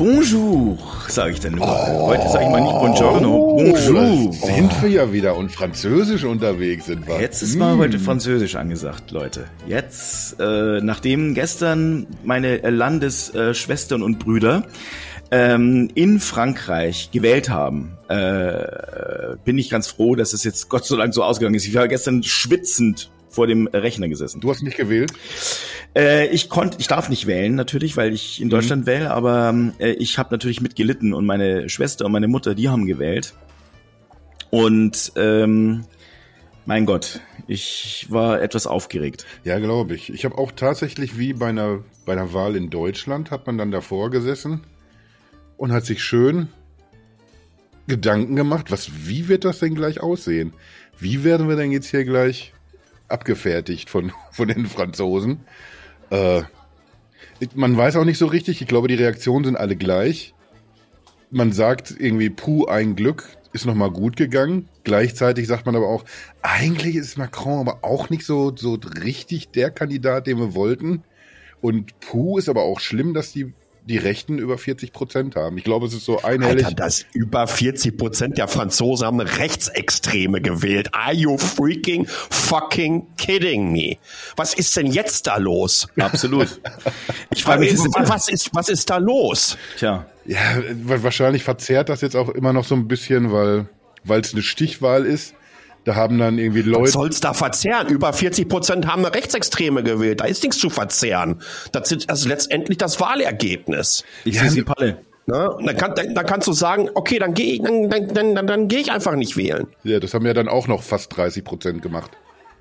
Bonjour, sage ich dann nur. Oh, Heute sage ich mal nicht Buongiorno, Bonjour. Sind wir ja wieder und französisch unterwegs sind wir. Jetzt ist mal mm. heute Französisch angesagt, Leute. Jetzt, äh, nachdem gestern meine Landesschwestern äh, und Brüder ähm, in Frankreich gewählt haben, äh, bin ich ganz froh, dass es jetzt Gott so lang so ausgegangen ist. Ich war gestern schwitzend vor dem Rechner gesessen. Du hast nicht gewählt? Äh, ich konnte, ich darf nicht wählen natürlich, weil ich in mhm. Deutschland wähle, aber äh, ich habe natürlich mitgelitten und meine Schwester und meine Mutter, die haben gewählt. Und ähm, mein Gott, ich war etwas aufgeregt. Ja, glaube ich. Ich habe auch tatsächlich wie bei einer, bei einer Wahl in Deutschland, hat man dann davor gesessen und hat sich schön Gedanken gemacht, was, wie wird das denn gleich aussehen? Wie werden wir denn jetzt hier gleich abgefertigt von, von den Franzosen? Äh, man weiß auch nicht so richtig. Ich glaube, die Reaktionen sind alle gleich. Man sagt irgendwie, puh, ein Glück, ist nochmal gut gegangen. Gleichzeitig sagt man aber auch, eigentlich ist Macron aber auch nicht so, so richtig der Kandidat, den wir wollten. Und puh, ist aber auch schlimm, dass die die Rechten über 40 Prozent haben. Ich glaube, es ist so einhellig. Alter, das über 40 Prozent der Franzosen haben Rechtsextreme gewählt. Are you freaking fucking kidding me? Was ist denn jetzt da los? Absolut. Ich frage mich, was ist, was ist da los? Tja. Ja, wahrscheinlich verzerrt das jetzt auch immer noch so ein bisschen, weil, weil es eine Stichwahl ist. Da haben dann irgendwie Leute. Was soll's da verzehren? Über 40 Prozent haben Rechtsextreme gewählt. Da ist nichts zu verzehren. Das ist also letztendlich das Wahlergebnis. Ich ja, sehe sie Palle. Na, dann, kann, dann, dann, kannst du sagen, okay, dann gehe ich, dann, dann, dann, dann gehe ich einfach nicht wählen. Ja, das haben ja dann auch noch fast 30 Prozent gemacht.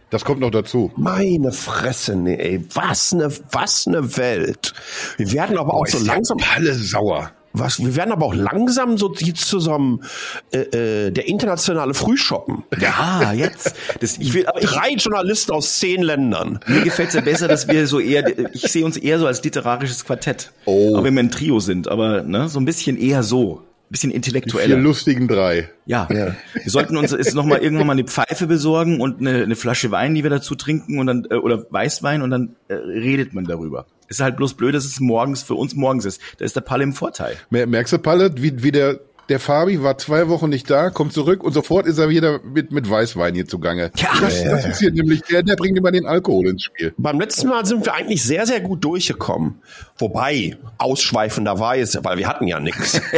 Das kommt noch dazu. Meine Fresse, nee, ey. Was ne, was ne Welt. Wir werden aber Boah, auch so langsam. Alle sauer. Was, wir werden aber auch langsam so zusammen äh, äh, der internationale Frühshoppen. Ja, jetzt. Das, ich will, aber Drei ich, Journalisten aus zehn Ländern. Mir gefällt es ja besser, dass wir so eher, ich sehe uns eher so als literarisches Quartett. Oh. Aber wenn wir ein Trio sind, aber ne, so ein bisschen eher so. Bisschen intellektueller. Die lustigen drei. Ja. ja. Wir sollten uns jetzt noch mal irgendwann mal eine Pfeife besorgen und eine, eine Flasche Wein, die wir dazu trinken und dann äh, oder Weißwein und dann äh, redet man darüber. Ist halt bloß blöd, dass es morgens für uns morgens ist. Da ist der Palle im Vorteil. Merkst du, Palle, wie, wie der der Fabi war zwei Wochen nicht da, kommt zurück und sofort ist er wieder mit, mit Weißwein hier zugange. Ja, das, das ist hier nämlich, der, der bringt immer den Alkohol ins Spiel. Beim letzten Mal sind wir eigentlich sehr, sehr gut durchgekommen. Wobei, ausschweifenderweise, weil wir hatten ja nichts.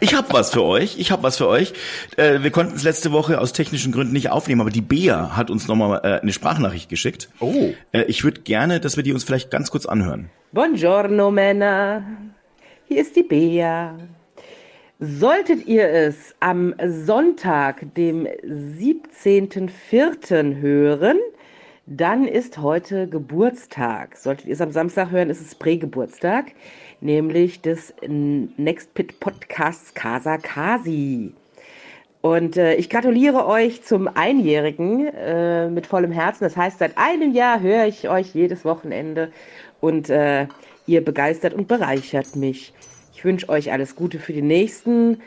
Ich habe was für euch. Ich habe was für euch. Äh, wir konnten es letzte Woche aus technischen Gründen nicht aufnehmen, aber die Bea hat uns nochmal äh, eine Sprachnachricht geschickt. Oh. Äh, ich würde gerne, dass wir die uns vielleicht ganz kurz anhören. Buongiorno, Männer. Hier ist die Bea. Solltet ihr es am Sonntag, dem 17.04. hören, dann ist heute Geburtstag. Solltet ihr es am Samstag hören, ist es Prägeburtstag nämlich des Next Pit Podcasts Casa Kasi. Und äh, ich gratuliere euch zum Einjährigen äh, mit vollem Herzen. Das heißt, seit einem Jahr höre ich euch jedes Wochenende und äh, ihr begeistert und bereichert mich. Ich wünsche euch alles Gute für die nächsten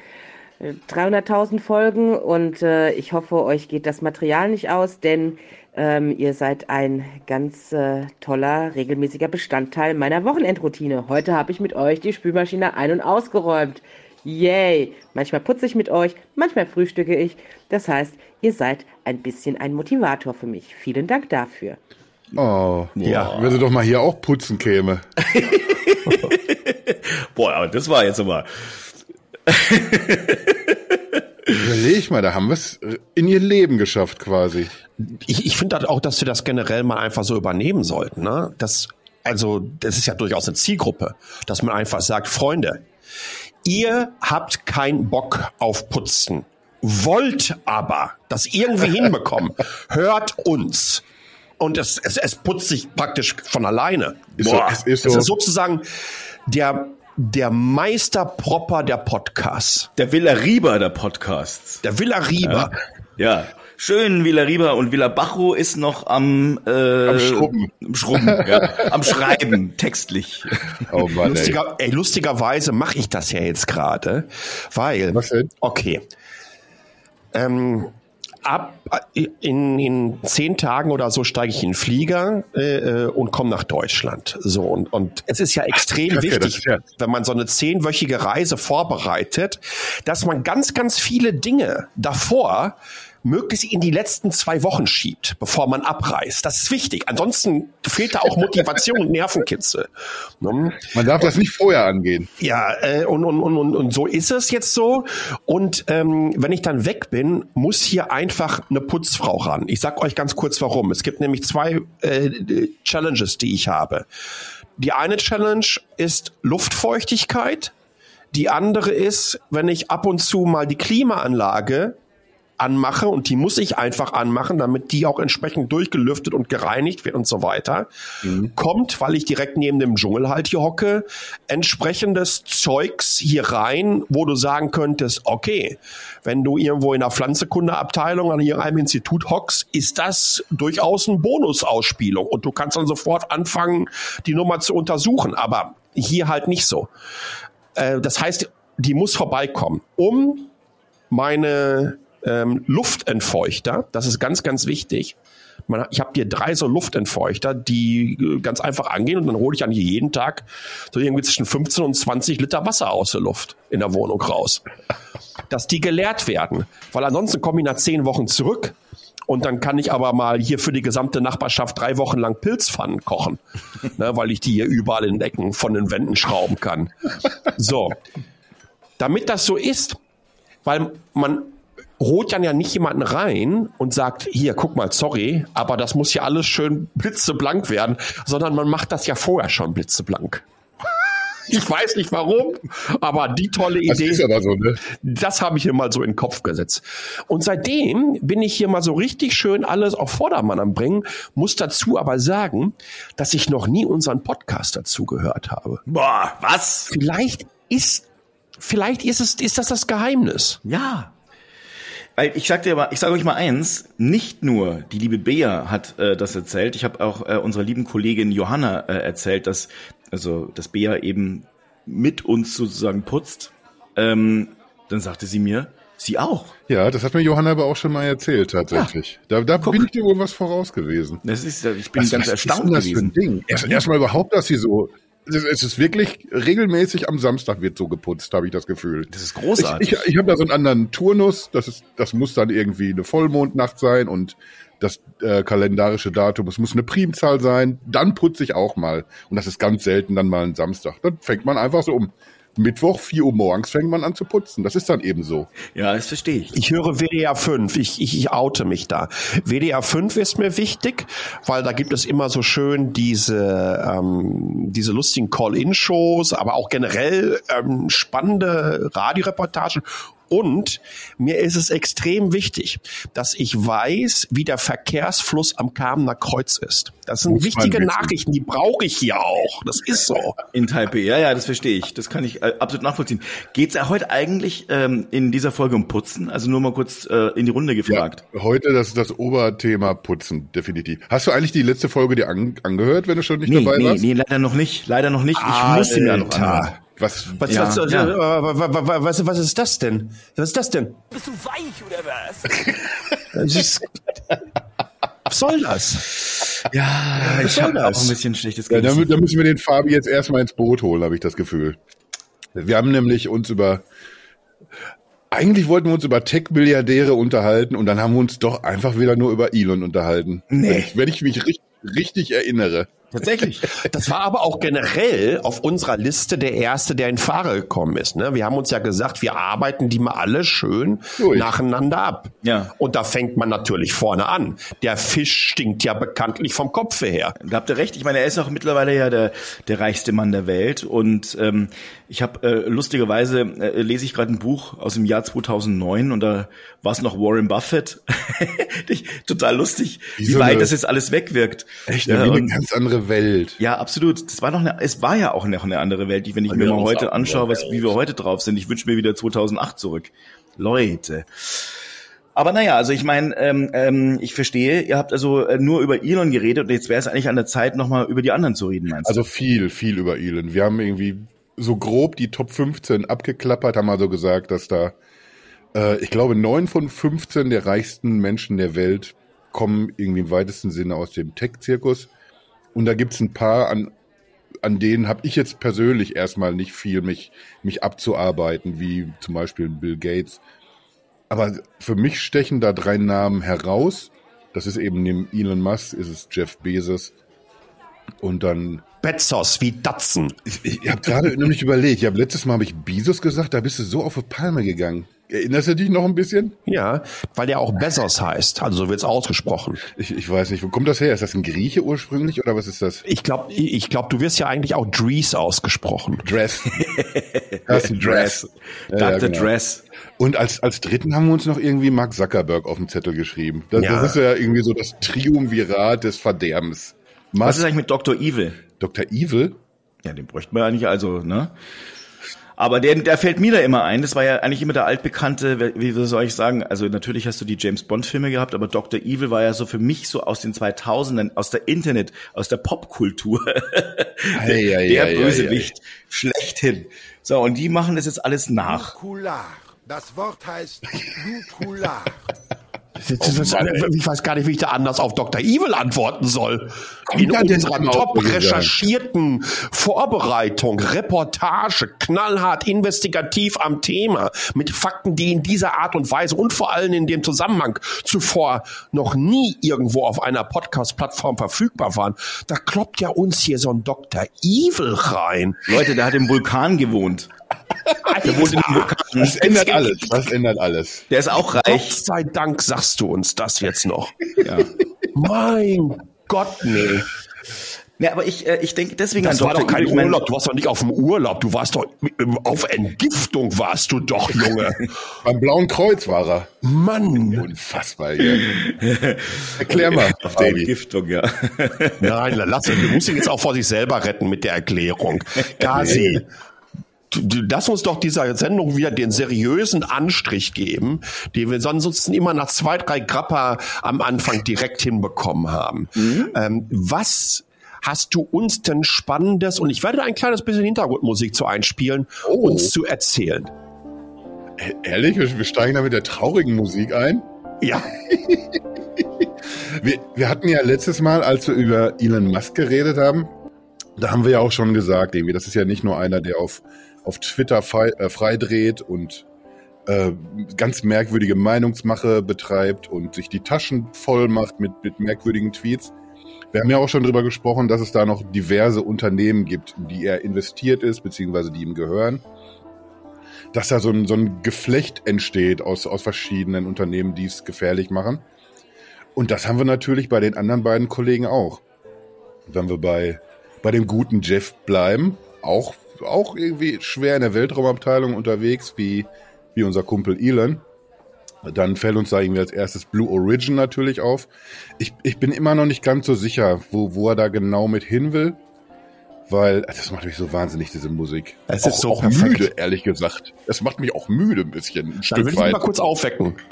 300.000 äh, Folgen und äh, ich hoffe, euch geht das Material nicht aus, denn ähm, ihr seid ein ganz äh, toller, regelmäßiger Bestandteil meiner Wochenendroutine. Heute habe ich mit euch die Spülmaschine ein- und ausgeräumt. Yay! Manchmal putze ich mit euch, manchmal frühstücke ich. Das heißt, ihr seid ein bisschen ein Motivator für mich. Vielen Dank dafür. Oh, ja. Wenn sie doch mal hier auch putzen käme. Boah, aber das war jetzt aber. Überleg mal, da haben wir es in ihr Leben geschafft quasi. Ich, ich finde auch, dass wir das generell mal einfach so übernehmen sollten. Ne? Das, also, das ist ja durchaus eine Zielgruppe, dass man einfach sagt, Freunde, ihr habt keinen Bock auf Putzen, wollt aber das irgendwie hinbekommen, hört uns. Und es, es, es putzt sich praktisch von alleine. Ist Boah, so, ist so. Es ist sozusagen der der Meisterpropper der Podcasts. Der Villa Rieber der Podcasts. Der Villa Rieber. Ja. ja. Schön, Villa Rieber und Villa Bajo ist noch am, äh, am Schrubben. Schrubben ja. am Schreiben, textlich. Oh Mann, Lustiger, ey. ey lustigerweise mache ich das ja jetzt gerade, weil. Was denn? Okay. Ähm, ab in, in zehn Tagen oder so steige ich in den Flieger äh, äh und komme nach Deutschland. So und, und es ist ja extrem Ach, wichtig, ja. wenn man so eine zehnwöchige Reise vorbereitet, dass man ganz, ganz viele Dinge davor möglichst in die letzten zwei Wochen schiebt, bevor man abreist. Das ist wichtig. Ansonsten fehlt da auch Motivation und Nervenkitzel. Ne? Man darf das nicht vorher angehen. Ja, äh, und, und, und, und so ist es jetzt so. Und ähm, wenn ich dann weg bin, muss hier einfach eine Putzfrau ran. Ich sag euch ganz kurz warum. Es gibt nämlich zwei äh, Challenges, die ich habe. Die eine Challenge ist Luftfeuchtigkeit. Die andere ist, wenn ich ab und zu mal die Klimaanlage anmache und die muss ich einfach anmachen, damit die auch entsprechend durchgelüftet und gereinigt wird und so weiter, mhm. kommt, weil ich direkt neben dem Dschungel halt hier hocke, entsprechendes Zeugs hier rein, wo du sagen könntest, okay, wenn du irgendwo in der Pflanzekundeabteilung an irgendeinem Institut hockst, ist das durchaus eine Bonusausspielung und du kannst dann sofort anfangen, die Nummer zu untersuchen, aber hier halt nicht so. Äh, das heißt, die muss vorbeikommen, um meine ähm, Luftentfeuchter. Das ist ganz, ganz wichtig. Man, ich habe hier drei so Luftentfeuchter, die äh, ganz einfach angehen und dann hole ich an jeden Tag so irgendwie zwischen 15 und 20 Liter Wasser aus der Luft in der Wohnung raus. Dass die geleert werden, weil ansonsten komme ich nach zehn Wochen zurück und dann kann ich aber mal hier für die gesamte Nachbarschaft drei Wochen lang Pilzpfannen kochen, ne, weil ich die hier überall in den Ecken von den Wänden schrauben kann. So, damit das so ist, weil man holt dann ja nicht jemanden rein und sagt, hier, guck mal, sorry, aber das muss ja alles schön blitzeblank werden, sondern man macht das ja vorher schon blitzeblank. Ich weiß nicht warum, aber die tolle Idee, das, ist so, ne? das habe ich hier mal so in den Kopf gesetzt. Und seitdem bin ich hier mal so richtig schön alles auf Vordermann am Bringen, muss dazu aber sagen, dass ich noch nie unseren Podcast dazu gehört habe. Boah, was? Vielleicht ist, vielleicht ist es, ist das das Geheimnis. Ja. Weil ich sag dir mal, ich sage euch mal eins, nicht nur die liebe Bea hat äh, das erzählt, ich habe auch äh, unserer lieben Kollegin Johanna äh, erzählt, dass also dass Bea eben mit uns sozusagen putzt. Ähm, dann sagte sie mir, sie auch. Ja, das hat mir Johanna aber auch schon mal erzählt tatsächlich. Ja, da da bin ich dir wohl was voraus gewesen. Das ist, ich bin was, ganz was erstaunt ist das gewesen. Für ein Ding? Erst, erstmal überhaupt, dass sie so es ist wirklich regelmäßig am Samstag wird so geputzt, habe ich das Gefühl. Das ist großartig. Ich, ich, ich habe da so einen anderen Turnus. Das ist, das muss dann irgendwie eine Vollmondnacht sein und das äh, kalendarische Datum. Es muss eine Primzahl sein. Dann putze ich auch mal. Und das ist ganz selten dann mal ein Samstag. Dann fängt man einfach so um Mittwoch, 4 Uhr morgens fängt man an zu putzen. Das ist dann eben so. Ja, das verstehe ich. Ich höre WDR 5. Ich, ich, ich oute mich da. WDR 5 ist mir wichtig, weil da gibt es immer so schön diese, ähm, diese lustigen Call-In-Shows, aber auch generell ähm, spannende Radioreportagen und mir ist es extrem wichtig, dass ich weiß, wie der Verkehrsfluss am Kamener Kreuz ist. Das sind Muss wichtige Nachrichten, die brauche ich hier auch. Das ist so. In Taipei, ja, ja, das verstehe ich. Das kann ich äh, absolut nachvollziehen. Geht es heute eigentlich ähm, in dieser Folge um Putzen? Also nur mal kurz äh, in die Runde gefragt. Ja, heute das das Oberthema Putzen, definitiv. Hast du eigentlich die letzte Folge dir an, angehört, wenn du schon nicht nee, dabei nee, warst? Nee, leider noch nicht. Leider noch nicht. Ich ah, muss sie mir noch anhören. Was, was, ja, was, ja. was, was, was, ist das denn? Was ist das denn? Bist du weich oder was? ist, was soll das? Ja, was ich habe auch ein bisschen schlechtes Gewissen. Ja, da, müssen wir den Fabi jetzt erstmal ins Boot holen, habe ich das Gefühl. Wir haben nämlich uns über eigentlich wollten wir uns über Tech-Milliardäre unterhalten und dann haben wir uns doch einfach wieder nur über Elon unterhalten. Nee. Wenn ich, wenn ich mich richtig, richtig erinnere. Tatsächlich. Das war aber auch generell auf unserer Liste der erste, der in Fahrer gekommen ist. Ne? Wir haben uns ja gesagt, wir arbeiten die mal alle schön Ui. nacheinander ab. Ja. Und da fängt man natürlich vorne an. Der Fisch stinkt ja bekanntlich vom Kopfe her. Da habt ihr recht. Ich meine, er ist auch mittlerweile ja der, der reichste Mann der Welt. Und ähm, ich habe äh, lustigerweise äh, lese ich gerade ein Buch aus dem Jahr 2009 und da war es noch Warren Buffett. Total lustig, wie, wie weit eine, das jetzt alles wegwirkt. Echt, ja, eine ganz andere Welt. Ja, absolut. Das war noch eine, es war ja auch noch eine andere Welt, die, wenn ich mir mal heute anschaue, was, wie wir heute drauf sind. Ich wünsche mir wieder 2008 zurück. Leute. Aber naja, also ich meine, ähm, ähm, ich verstehe, ihr habt also äh, nur über Elon geredet und jetzt wäre es eigentlich an der Zeit, nochmal über die anderen zu reden, meinst du? Also viel, viel über Elon. Wir haben irgendwie so grob die Top 15 abgeklappert, haben also gesagt, dass da Äh, ich glaube, neun von 15 der reichsten Menschen der Welt kommen irgendwie im weitesten Sinne aus dem Tech-Zirkus. Und da gibt's ein paar, an, an denen habe ich jetzt persönlich erstmal nicht viel mich, mich abzuarbeiten, wie zum Beispiel Bill Gates. Aber für mich stechen da drei Namen heraus. Das ist eben neben Elon Musk, ist es Jeff Bezos und dann Bezos wie Datsen. ich, ich habe gerade nämlich überlegt, ich habe letztes Mal habe ich Bezos gesagt, da bist du so auf die Palme gegangen. Erinnerst du dich noch ein bisschen? Ja, weil der auch Bezos heißt. Also so wird's ausgesprochen. Ich, ich weiß nicht, wo kommt das her? Ist das ein Grieche ursprünglich oder was ist das? Ich glaube, ich glaub, du wirst ja eigentlich auch Dries ausgesprochen. Dress. das ist ein Dress. Ja, ja, Dr. genau. Dress. Und als, als dritten haben wir uns noch irgendwie Mark Zuckerberg auf den Zettel geschrieben. Das, Ja. das ist ja irgendwie so das Triumvirat des Verderbens. Was Musk, ist eigentlich mit Dr. Evil? Dr. Evil? Ja, den bräuchten wir eigentlich also, ne? Aber der, der fällt mir da immer ein. Das war ja eigentlich immer der altbekannte, wie soll ich sagen, also natürlich hast du die James Bond Filme gehabt, aber Dr. Evil war ja so für mich so aus den 2000ern, aus der Internet, aus der Popkultur. Ei, der ei, der ei, ei, Bösewicht schlechthin. So, und die machen das jetzt alles nach. Nukular. Das Wort heißt Nukular. Ich weiß gar nicht, wie ich da anders auf Dr. Evil antworten soll. In unserer top recherchierten Vorbereitung, Reportage, knallhart investigativ am Thema, mit Fakten, die in dieser Art und Weise und vor allem in dem Zusammenhang zuvor noch nie irgendwo auf einer Podcast-Plattform verfügbar waren, da kloppt ja uns hier so ein Dr. Evil rein. Leute, der hat im Vulkan gewohnt. Der wohnt in. Das ändert alles. Das ändert alles. Der ist auch Gott reich. sei Dank sagst du uns das jetzt noch. Ja. Mein Gott, nee. Ja, aber ich, äh, ich denke deswegen Das an war doch kein Urlaub. Du warst doch nicht auf dem Urlaub. Du warst doch ähm, auf Entgiftung warst du doch, Junge. Beim Blauen Kreuz war er. Mann. Unfassbar, ja. Erklär mal. Auf der. Entgiftung, ja. Nein, lass ihn. Du musst ihn jetzt auch vor sich selber retten mit der Erklärung. Gazi. Lass uns doch dieser Sendung wieder den seriösen Anstrich geben, den wir ansonsten immer nach zwei, drei Grappa am Anfang direkt hinbekommen haben. Ähm, was hast du uns denn Spannendes, und ich werde ein kleines bisschen Hintergrundmusik zu einspielen, Oh. uns zu erzählen? Ehrlich, wir wir steigen da mit der traurigen Musik ein. Ja. Wir, wir hatten ja letztes Mal, als wir über Elon Musk geredet haben, da haben wir ja auch schon gesagt, irgendwie, das ist ja nicht nur einer, der auf, auf Twitter frei, äh, freidreht und äh, ganz merkwürdige Meinungsmache betreibt und sich die Taschen voll macht mit, mit merkwürdigen Tweets. Wir haben ja auch schon drüber gesprochen, dass es da noch diverse Unternehmen gibt, in die er investiert ist, beziehungsweise die ihm gehören. Dass da so ein, so ein Geflecht entsteht aus, aus verschiedenen Unternehmen, die es gefährlich machen. Und das haben wir natürlich bei den anderen beiden Kollegen auch. Wenn wir bei, bei dem guten Jeff bleiben, auch, auch irgendwie schwer in der Weltraumabteilung unterwegs, wie, wie unser Kumpel Elon. Dann fällt uns da irgendwie als erstes Blue Origin natürlich auf. Ich, ich bin immer noch nicht ganz so sicher, wo, wo er da genau mit hin will. Weil, das macht mich so wahnsinnig, diese Musik. Es ist so auch perfekt. müde, ehrlich gesagt. Es macht mich auch müde ein bisschen, ein Dann Stück will ich weit. mal kurz aufwecken.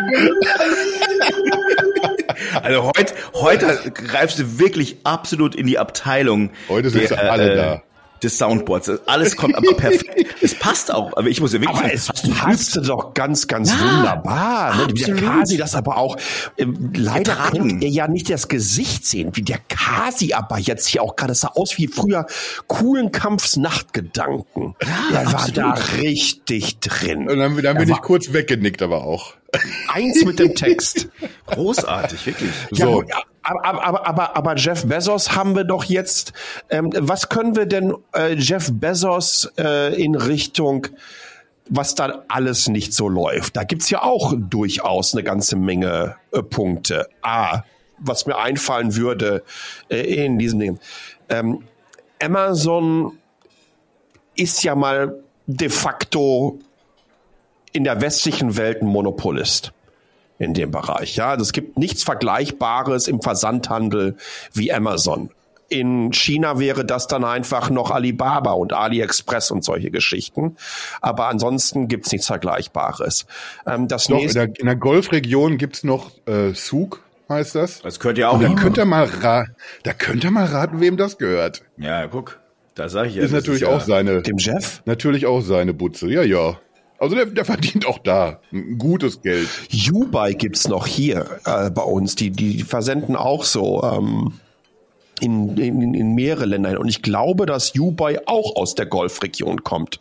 Also heute, heute greifst du wirklich absolut in die Abteilung. Heute sind sie alle da. Des Soundboards. Alles kommt aber perfekt. Es passt auch. Aber ich muss ja wirklich Aber sagen, es passte doch ganz, ganz Ja, wunderbar. Ne? Wie der absolut. Kasi das aber auch, ähm, leider könnt ihr ja nicht das Gesicht sehen, wie der Kasi aber jetzt hier auch gerade, das sah aus wie früher coolen Kampfs Nachtgedanken. der war absolut. da richtig drin. Und dann, dann Er bin ich kurz weggenickt, aber auch. Eins mit dem Text. großartig, wirklich. Ja, So. aber, aber, aber, aber, aber Jeff Bezos haben wir doch jetzt. Ähm, was können wir denn äh, Jeff Bezos äh, in Richtung, was da alles nicht so läuft? Da gibt's ja auch durchaus eine ganze Menge äh, Punkte. A, was mir einfallen würde äh, in diesem Ding. Ähm, Amazon ist ja mal de facto in der westlichen Welt ein Monopolist in dem Bereich. Ja, also es gibt nichts Vergleichbares im Versandhandel wie Amazon. In China wäre das dann einfach noch Alibaba und AliExpress und solche Geschichten. Aber ansonsten gibt's nichts Vergleichbares. Ähm, das Doch, in nächste, der, in der Golfregion gibt's noch äh, Zug, heißt das. Das könnt ihr auch. Und da könnt ihr mal ra da könnt ihr mal raten, wem das gehört. Ja, guck. Da sag ich ja. ist das natürlich ja, auch seine, dem Jeff? natürlich auch seine Butze. Ja, ja. Also der, der verdient auch da ein gutes Geld. Ubuy gibt's noch hier äh, bei uns. Die, die versenden auch so ähm, in, in, in mehrere Länder. Und ich glaube, dass Ubuy auch aus der Golfregion kommt.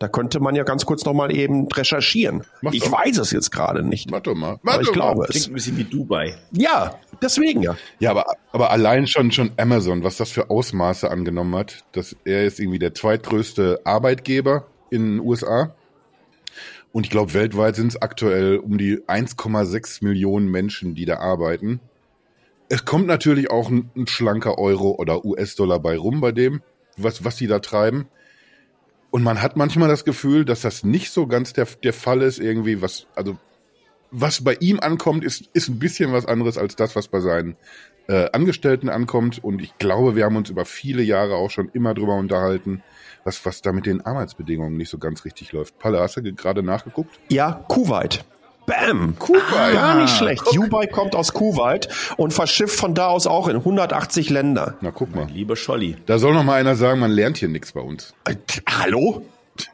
Da könnte man ja ganz kurz noch mal eben recherchieren. Mach ich doch. weiß es jetzt gerade nicht. Warte mal. Aber Warte ich glaube Klingt es. ein bisschen wie Dubai. Ja, deswegen ja. Ja, aber, aber allein schon, schon Amazon, was das für Ausmaße angenommen hat, dass er ist irgendwie der zweitgrößte Arbeitgeber in den USA. Und ich glaube, weltweit sind es aktuell um die 1,6 Millionen Menschen, die da arbeiten. Es kommt natürlich auch ein, ein schlanker Euro oder US-Dollar bei rum bei dem, was, was die da treiben. Und man hat manchmal das Gefühl, dass das nicht so ganz der, der Fall ist, irgendwie, was, also, was bei ihm ankommt, ist, ist ein bisschen was anderes als das, was bei seinen äh, Angestellten ankommt. Und ich glaube, wir haben uns über viele Jahre auch schon immer drüber unterhalten, was, was da mit den Arbeitsbedingungen nicht so ganz richtig läuft. Palle, hast du gerade nachgeguckt? Ja, Kuwait. Bam. Kuwait. Gar nicht schlecht. Ubuy kommt aus Kuwait und verschifft von da aus auch in 180 Länder. Na, guck mal. Lieber Scholli. Da soll noch mal einer sagen, man lernt hier nichts bei uns. Äh, hallo?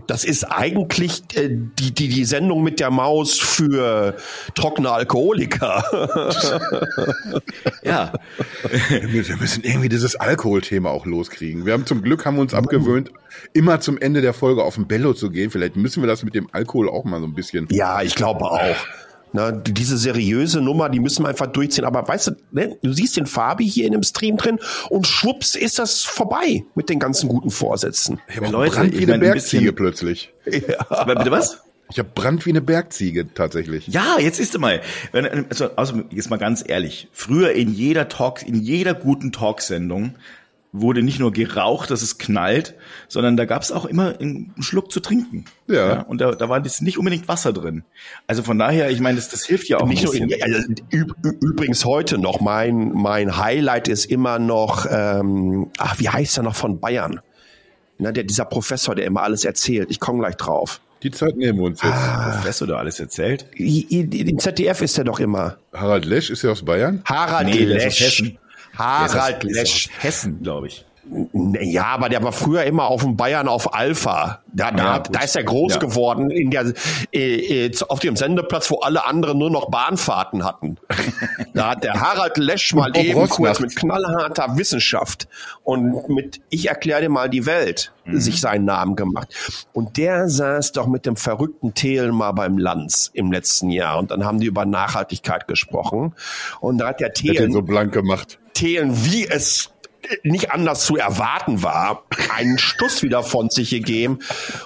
Das ist eigentlich äh, die, die, die Sendung mit der Maus für trockene Alkoholiker. Ja, Wir müssen- irgendwie dieses Alkoholthema auch loskriegen. Wir haben zum Glück haben wir uns abgewöhnt, immer zum Ende der Folge auf ein Bello zu gehen. Vielleicht müssen wir das mit dem Alkohol auch mal so ein bisschen. ja, ich glaube auch. Na, diese seriöse Nummer, die müssen wir einfach durchziehen. Aber weißt du, ne, du siehst den Fabi hier in dem Stream drin und schwupps ist das vorbei mit den ganzen guten Vorsätzen. Ich habe auch Leute, Brand wie ich eine Bergziege bisschen- plötzlich. aber bitte was? Ich habe Brand wie eine Bergziege tatsächlich. Ja, jetzt ist mal, also, also jetzt mal ganz ehrlich. Früher in jeder Talk, in jeder guten Talksendung wurde nicht nur geraucht, dass es knallt, sondern da gab es auch immer einen Schluck zu trinken. Ja. und da, da war jetzt nicht unbedingt Wasser drin. Also von daher, ich meine, das, das hilft ja auch Nicht ein nur also, üb, übrigens heute noch, mein, mein Highlight ist immer noch, ähm, ach, wie heißt er noch von Bayern? Na, der, dieser Professor, der immer alles erzählt. Ich komme gleich drauf. Die Zeit nehmen wir uns jetzt. Was du da alles erzählt? Im ZDF ist er doch immer. Harald Lesch ist ja aus Bayern. Harald Nee, der ist aus Lesch. Harald Lesch. Hessen, glaube ich. Ja, aber der war früher immer auf dem Bayern auf Alpha. Da, da, Ja, da ist er groß Ja. geworden in der, äh, äh, auf dem Sendeplatz, wo alle anderen nur noch Bahnfahrten hatten. da hat der Harald Lesch mal Bob eben kurz mit knallharter Wissenschaft und mit Ich erkläre dir mal die Welt Mhm. sich seinen Namen gemacht. Und der saß doch mit dem verrückten Thelen mal beim Lanz im letzten Jahr und dann haben die über Nachhaltigkeit gesprochen. Und da hat der Thelen so blank gemacht. Thelen, wie es nicht anders zu erwarten war, einen Stuss wieder von sich gegeben.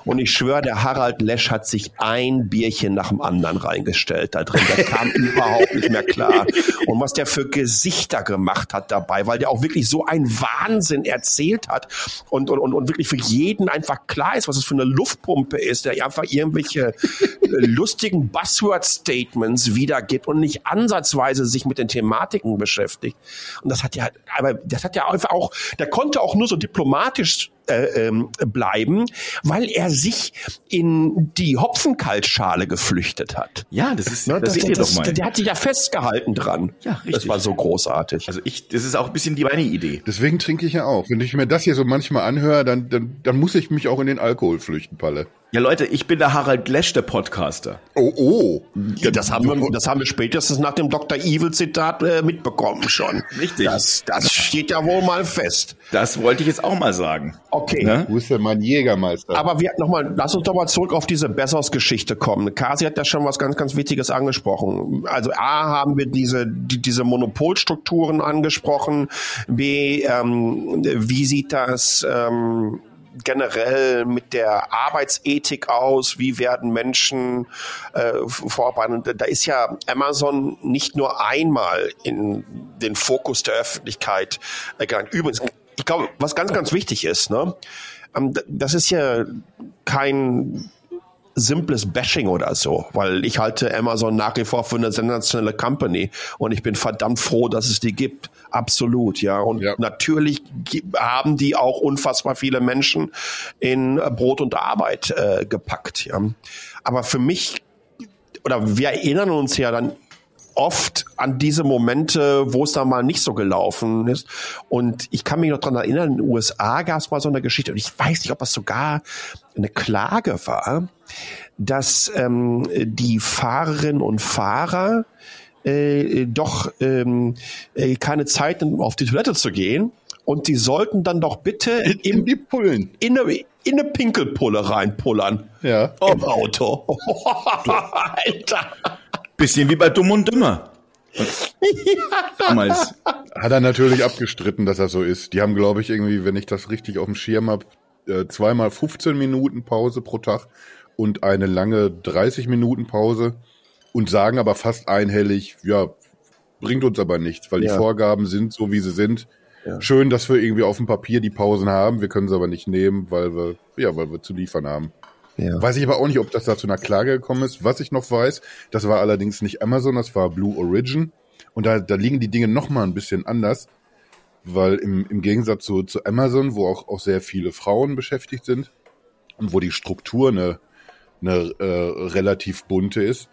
Und ich schwöre, der Harald Lesch hat sich ein Bierchen nach dem anderen reingestellt da drin. Der kam überhaupt nicht mehr klar. Und was der für Gesichter gemacht hat dabei, weil der auch wirklich so einen Wahnsinn erzählt hat und, und, und, wirklich für jeden einfach klar ist, was es für eine Luftpumpe ist, der einfach irgendwelche äh, lustigen Buzzword-Statements wiedergibt und nicht ansatzweise sich mit den Thematiken beschäftigt. Und das hat ja, aber das hat ja einfach auch, der konnte auch nur so diplomatisch äh, ähm, bleiben, weil er sich in die Hopfenkaltschale geflüchtet hat. Ja, das ist, Ne, das, das, seht ihr das, doch mal. Der hat sich ja festgehalten dran. Ja, richtig. Das war so großartig. Also ich, das ist auch ein bisschen die meine Idee. Deswegen trinke ich ja auch. Wenn ich mir das hier so manchmal anhöre, dann, dann, dann muss ich mich auch in den Alkohol flüchten, Palle. Ja, Leute, ich bin der Harald Lesch, der Podcaster. Oh, oh. Ja, das haben wir, das haben wir spätestens nach dem Dr. Evil Zitat äh, mitbekommen schon. Richtig. Das, das steht ja wohl mal fest. Das wollte ich jetzt auch mal sagen. Okay. Ne? Wo ist denn mein Jägermeister? Aber wir noch mal, lass uns doch mal zurück auf diese Bezos-Geschichte kommen. Kasi hat ja schon was ganz, ganz Wichtiges angesprochen. Also A haben wir diese, die, diese Monopolstrukturen angesprochen. B, ähm, wie sieht das ähm, generell mit der Arbeitsethik aus? Wie werden Menschen äh, vorbereitet? Da ist ja Amazon nicht nur einmal in den Fokus der Öffentlichkeit äh, gelangt. Übrigens, ich glaube, was ganz, ganz wichtig ist, ne? Ähm, Das ist ja kein simples Bashing oder so, weil ich halte Amazon nach wie vor für eine sensationelle Company und ich bin verdammt froh, dass es die gibt. Absolut, ja. Und Ja. natürlich haben die auch unfassbar viele Menschen in Brot und Arbeit äh, gepackt, ja. Aber für mich, oder wir erinnern uns ja dann oft an diese Momente, wo es dann mal nicht so gelaufen ist. Und ich kann mich noch dran erinnern, in den USA gab es mal so eine Geschichte, und ich weiß nicht, ob das sogar eine Klage war, dass ähm, die Fahrerinnen und Fahrer äh, doch ähm, äh, keine Zeit hatten, auf die Toilette zu gehen. Und die sollten dann doch bitte In die Pullen. in eine, in eine Pinkelpulle reinpullern. Ja. Im Auto. Alter. Bisschen wie bei Dumm und Dümmer. Damals. Hat er natürlich abgestritten, dass das so ist. Die haben, glaube ich, irgendwie, wenn ich das richtig auf dem Schirm habe, äh, zweimal 15 Minuten Pause pro Tag und eine lange 30 Minuten Pause und sagen aber fast einhellig, ja, bringt uns aber nichts, weil Ja. die Vorgaben sind so, wie sie sind. Ja. Schön, dass wir irgendwie auf dem Papier die Pausen haben. Wir können sie aber nicht nehmen, weil wir, ja, weil wir zu liefern haben. Ja. Weiß ich aber auch nicht, ob das da zu einer Klage gekommen ist. Was ich noch weiß, das war allerdings nicht Amazon, das war Blue Origin. Und da, da liegen die Dinge noch mal ein bisschen anders, weil im, im Gegensatz zu, zu Amazon, wo auch, auch sehr viele Frauen beschäftigt sind und wo die Struktur eine, eine äh, relativ bunte ist,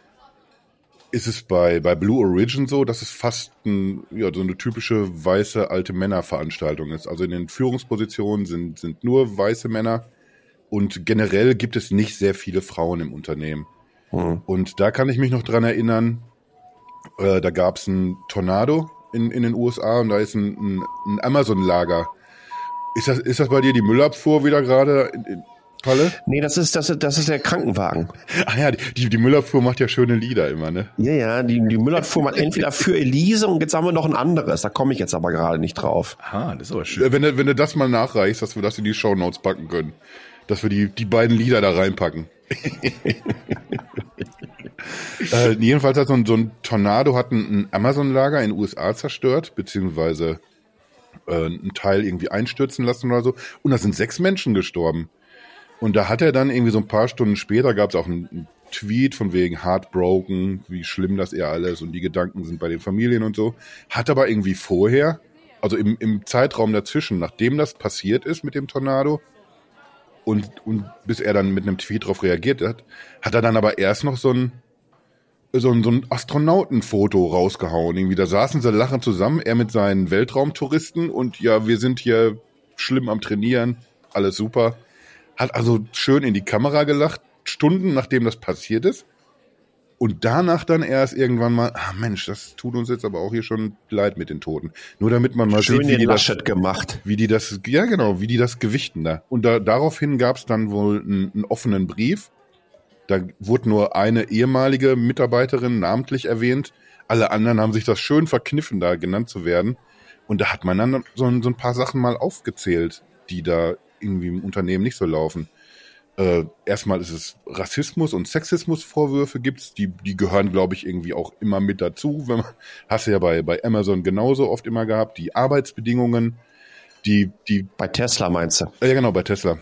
ist es bei, bei Blue Origin so, dass es fast ein, ja, so eine typische weiße alte Männerveranstaltung ist. Also in den Führungspositionen sind, sind nur weiße Männer und generell gibt es nicht sehr viele Frauen im Unternehmen. Hm. Und da kann ich mich noch dran erinnern, äh, da gab es ein Tornado in, in den USA und da ist ein, ein, ein Amazon-Lager. Ist das, ist das bei dir die Müllabfuhr wieder gerade, Palle? Nee, das ist, das ist, das ist der Krankenwagen. Ah ja, die, die Müllabfuhr macht ja schöne Lieder immer, ne? Ja, ja, die, die Müller fuhr man entweder für Elise und jetzt haben wir noch ein anderes. Da komme ich jetzt aber gerade nicht drauf. Ah, das ist aber schön. Äh, Wenn du, wenn du das mal nachreichst, dass wir das in die Shownotes packen können. Dass wir die, die beiden Lieder da reinpacken. äh, jedenfalls hat so ein, so ein Tornado hat ein, ein Amazon-Lager in den USA zerstört, beziehungsweise äh, einen Teil irgendwie einstürzen lassen oder so. Und da sind sechs Menschen gestorben. Und da hat er dann irgendwie so ein paar Stunden später gab es auch einen, einen Tweet von wegen Heartbroken, wie schlimm das er alles und die Gedanken sind bei den Familien und so. Hat aber irgendwie vorher, also im, im Zeitraum dazwischen, nachdem das passiert ist mit dem Tornado und, und bis er dann mit einem Tweet darauf reagiert hat, hat er dann aber erst noch so ein so ein, so ein Astronautenfoto rausgehauen. Irgendwie, da saßen sie lachend zusammen, er mit seinen Weltraumtouristen und ja, wir sind hier schlimm am Trainieren, alles super. Hat also schön in die Kamera gelacht, Stunden nachdem das passiert ist. Und danach dann erst irgendwann mal, ah Mensch, das tut uns jetzt aber auch hier schon leid mit den Toten. Nur damit man mal Schön sieht, wie die, das, gemacht. wie die das, ja genau, wie die das gewichten da. Und da, daraufhin gab es dann wohl einen, einen offenen Brief. Da wurde nur eine ehemalige Mitarbeiterin namentlich erwähnt. Alle anderen haben sich das schön verkniffen, da genannt zu werden. Und da hat man dann so, so ein paar Sachen mal aufgezählt, die da irgendwie im Unternehmen nicht so laufen. Äh, erstmal ist es Rassismus und Sexismusvorwürfe gibt's, die, die gehören, glaube ich, irgendwie auch immer mit dazu. Wenn man, hast du ja bei, bei Amazon genauso oft immer gehabt, die Arbeitsbedingungen, die, die Bei Tesla meinst du? ja, genau, bei Tesla.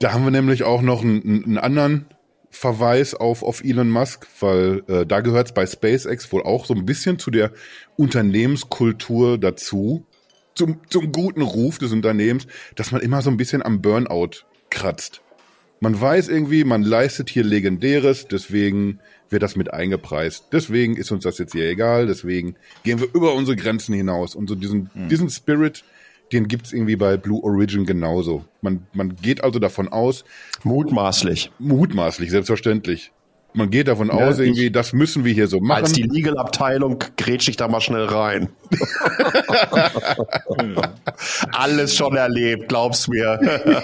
Da haben wir nämlich auch noch einen, einen anderen Verweis auf, auf Elon Musk, weil äh, da gehört es bei SpaceX wohl auch so ein bisschen zu der Unternehmenskultur dazu, zum, zum guten Ruf des Unternehmens, dass man immer so ein bisschen am Burnout kratzt. Man weiß irgendwie, man leistet hier Legendäres, deswegen wird das mit eingepreist. Deswegen ist uns das jetzt hier egal, deswegen gehen wir über unsere Grenzen hinaus. Und so diesen, diesen Spirit, den gibt's irgendwie bei Blue Origin genauso. Man, man geht also davon aus, Mutmaßlich. mutmaßlich, selbstverständlich. Man geht davon aus, ich- irgendwie, das müssen wir hier so machen. Als die Legal-Abteilung grätsch ich da mal schnell rein. Alles schon erlebt, glaub's mir.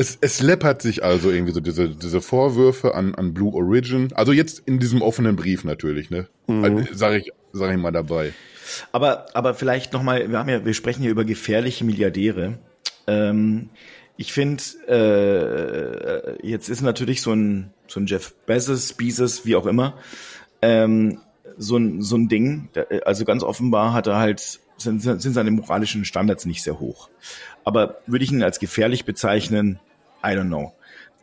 Es, es läppert sich also irgendwie so diese, diese Vorwürfe an, an Blue Origin. Also jetzt in diesem offenen Brief natürlich, ne? Also, sag ich, sag ich mal dabei. Aber, aber vielleicht nochmal, wir haben ja, wir sprechen hier über gefährliche Milliardäre. Ähm, ich finde, äh, jetzt ist natürlich so ein, so ein Jeff Bezos, Bezos, wie auch immer, ähm, so ein, so ein Ding. Also ganz offenbar hat er halt, sind, sind seine moralischen Standards nicht sehr hoch. Aber würde ich ihn als gefährlich bezeichnen? I don't know.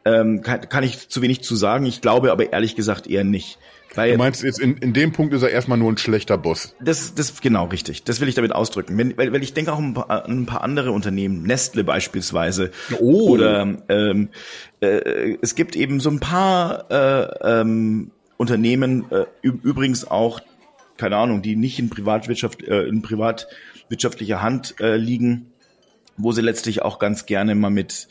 Ähm, kann, kann ich zu wenig zu sagen. Ich glaube aber ehrlich gesagt eher nicht. Weil Du meinst jetzt, in, in dem Punkt ist er erstmal nur ein schlechter Boss. das, das genau richtig. Das will ich damit ausdrücken. Wenn, weil, weil ich denke auch ein paar, ein paar andere Unternehmen, Nestle beispielsweise. Oh. Oder ähm, äh, es gibt eben so ein paar äh, ähm, Unternehmen, äh, übrigens auch, keine Ahnung, die nicht in Privatwirtschaft, äh, in privatwirtschaftlicher Hand äh, liegen, wo sie letztlich auch ganz gerne mal mit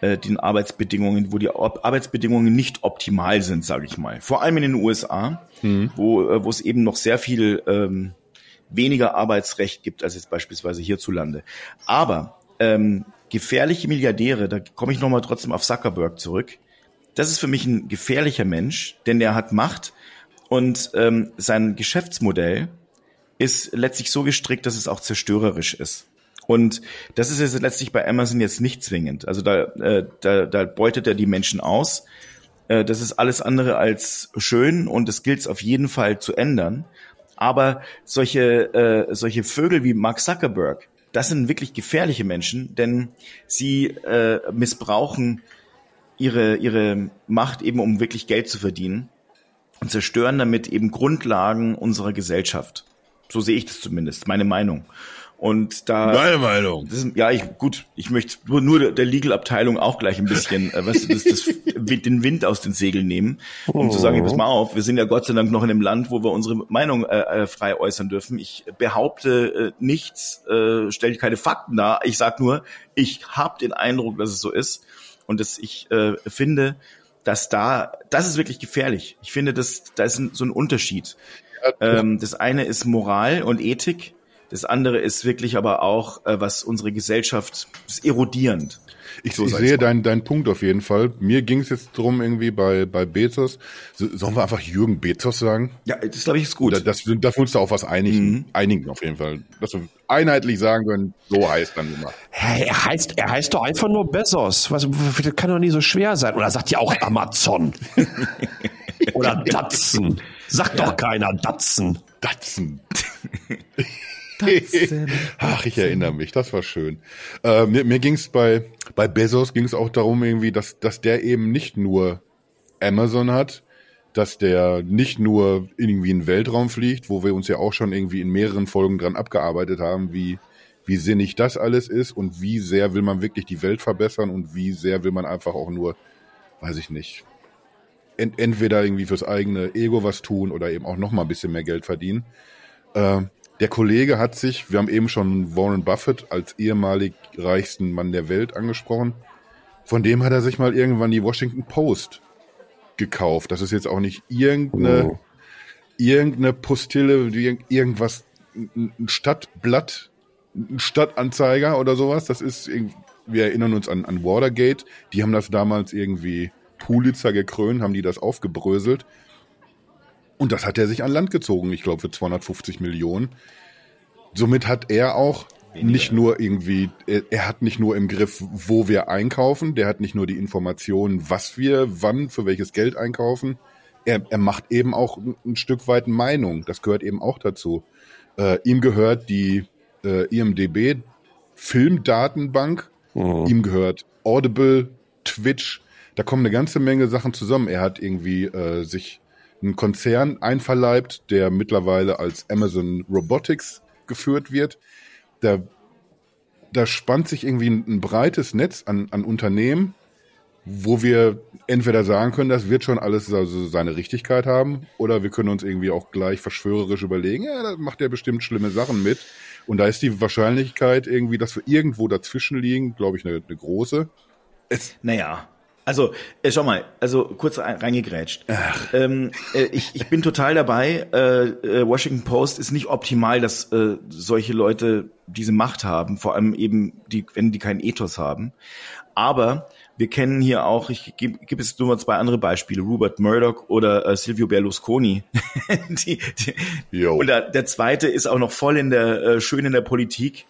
äh, den Arbeitsbedingungen, wo die Arbeitsbedingungen nicht optimal sind, sage ich mal. Vor allem in den USA, mhm. wo, äh, wo es eben noch sehr viel ähm, weniger Arbeitsrecht gibt als jetzt beispielsweise hierzulande. Aber ähm, gefährliche Milliardäre, da komme ich nochmal trotzdem auf Zuckerberg zurück. Das ist für mich ein gefährlicher Mensch, denn der hat Macht und ähm, sein Geschäftsmodell ist letztlich so gestrickt, dass es auch zerstörerisch ist. Und das ist jetzt letztlich bei Amazon jetzt nicht zwingend. Also da, äh, da, da beutet er die Menschen aus. Äh, das ist alles andere als schön und es gilt es auf jeden Fall zu ändern. Aber solche, äh, solche Vögel wie Mark Zuckerberg, das sind wirklich gefährliche Menschen, denn sie äh, missbrauchen ihre, ihre Macht eben, um wirklich Geld zu verdienen und zerstören damit eben Grundlagen unserer Gesellschaft. So sehe ich das zumindest, meine Meinung. Und da. Meine Meinung. Das ist, ja, ich, gut, ich möchte nur, nur der Legal-Abteilung auch gleich ein bisschen, äh, weißt du, das, das, den Wind aus den Segeln nehmen, um oh. zu sagen, pass mal auf, wir sind ja Gott sei Dank noch in einem Land, wo wir unsere Meinung äh, äh, frei äußern dürfen. Ich behaupte äh, nichts, äh, stelle keine Fakten dar. Ich sag nur, ich habe den Eindruck, dass es so ist. Und dass ich äh, finde, dass da, das ist wirklich gefährlich. Ich finde, dass da ist ein, so ein Unterschied. Ähm, das eine ist Moral und Ethik das andere ist wirklich aber auch, äh, was unsere Gesellschaft ist erodierend. Ich, so ich sehe deinen dein Punkt auf jeden Fall. Mir ging es jetzt drum irgendwie bei, bei Bezos. Sollen wir einfach Jürgen Bezos sagen? Ja, das glaube ich ist gut. Da, das, da uns da auf was einigen, mhm. einigen auf jeden Fall. Dass wir einheitlich sagen können, so heißt dann immer. Hey, er heißt, er heißt doch einfach nur Bezos. Was, das kann doch nie so schwer sein. Oder sagt ja auch Amazon. Oder Datsen. Sagt ja. doch keiner Datsen. Datsen. Ach, ich erinnere mich, das war schön. Äh, mir mir ging es bei, bei Bezos ging es auch darum, irgendwie, dass, dass der eben nicht nur Amazon hat, dass der nicht nur irgendwie in den Weltraum fliegt, wo wir uns ja auch schon irgendwie in mehreren Folgen dran abgearbeitet haben, wie, wie sinnig das alles ist und wie sehr will man wirklich die Welt verbessern und wie sehr will man einfach auch nur, weiß ich nicht, ent entweder irgendwie fürs eigene Ego was tun oder eben auch noch mal ein bisschen mehr Geld verdienen. Äh, der Kollege hat sich, wir haben eben schon Warren Buffett als ehemalig reichsten Mann der Welt angesprochen. Von dem hat er sich mal irgendwann die Washington Post gekauft. Das ist jetzt auch nicht irgendeine, oh. irgendeine Postille, irgendwas, ein Stadtblatt, ein Stadtanzeiger oder sowas. Das ist, wir erinnern uns an, an Watergate. Die haben das damals irgendwie Pulitzer gekrönt, haben die das aufgebröselt. Und das hat er sich an Land gezogen, ich glaube, für 250 Millionen. Somit hat er auch Weniger. nicht nur irgendwie, er, er, hat nicht nur im Griff, wo wir einkaufen, der hat nicht nur die Informationen, was wir wann, für welches Geld einkaufen. Er, er macht eben auch ein Stück weit Meinung. Das gehört eben auch dazu. Äh, ihm gehört die äh, IMDB Filmdatenbank. Mhm. Ihm gehört Audible, Twitch. Da kommen eine ganze Menge Sachen zusammen. Er hat irgendwie äh, sich ein Konzern einverleibt, der mittlerweile als Amazon Robotics geführt wird. Da, da spannt sich irgendwie ein, ein breites Netz an, an Unternehmen, wo wir entweder sagen können, das wird schon alles also seine Richtigkeit haben, oder wir können uns irgendwie auch gleich verschwörerisch überlegen, ja, da macht er bestimmt schlimme Sachen mit. Und da ist die Wahrscheinlichkeit irgendwie, dass wir irgendwo dazwischen liegen, glaube ich, eine, eine große. Es, naja, also, äh, schau mal, also kurz reingegrätscht. Ähm, äh, ich, ich bin total dabei. Äh, äh, Washington Post ist nicht optimal, dass äh, solche Leute diese Macht haben, vor allem eben, die, wenn die keinen Ethos haben. Aber wir kennen hier auch, ich gebe geb es nur mal zwei andere Beispiele, Rupert Murdoch oder äh, Silvio Berlusconi. die, die, und der, der zweite ist auch noch voll in der, äh, schön in der Politik.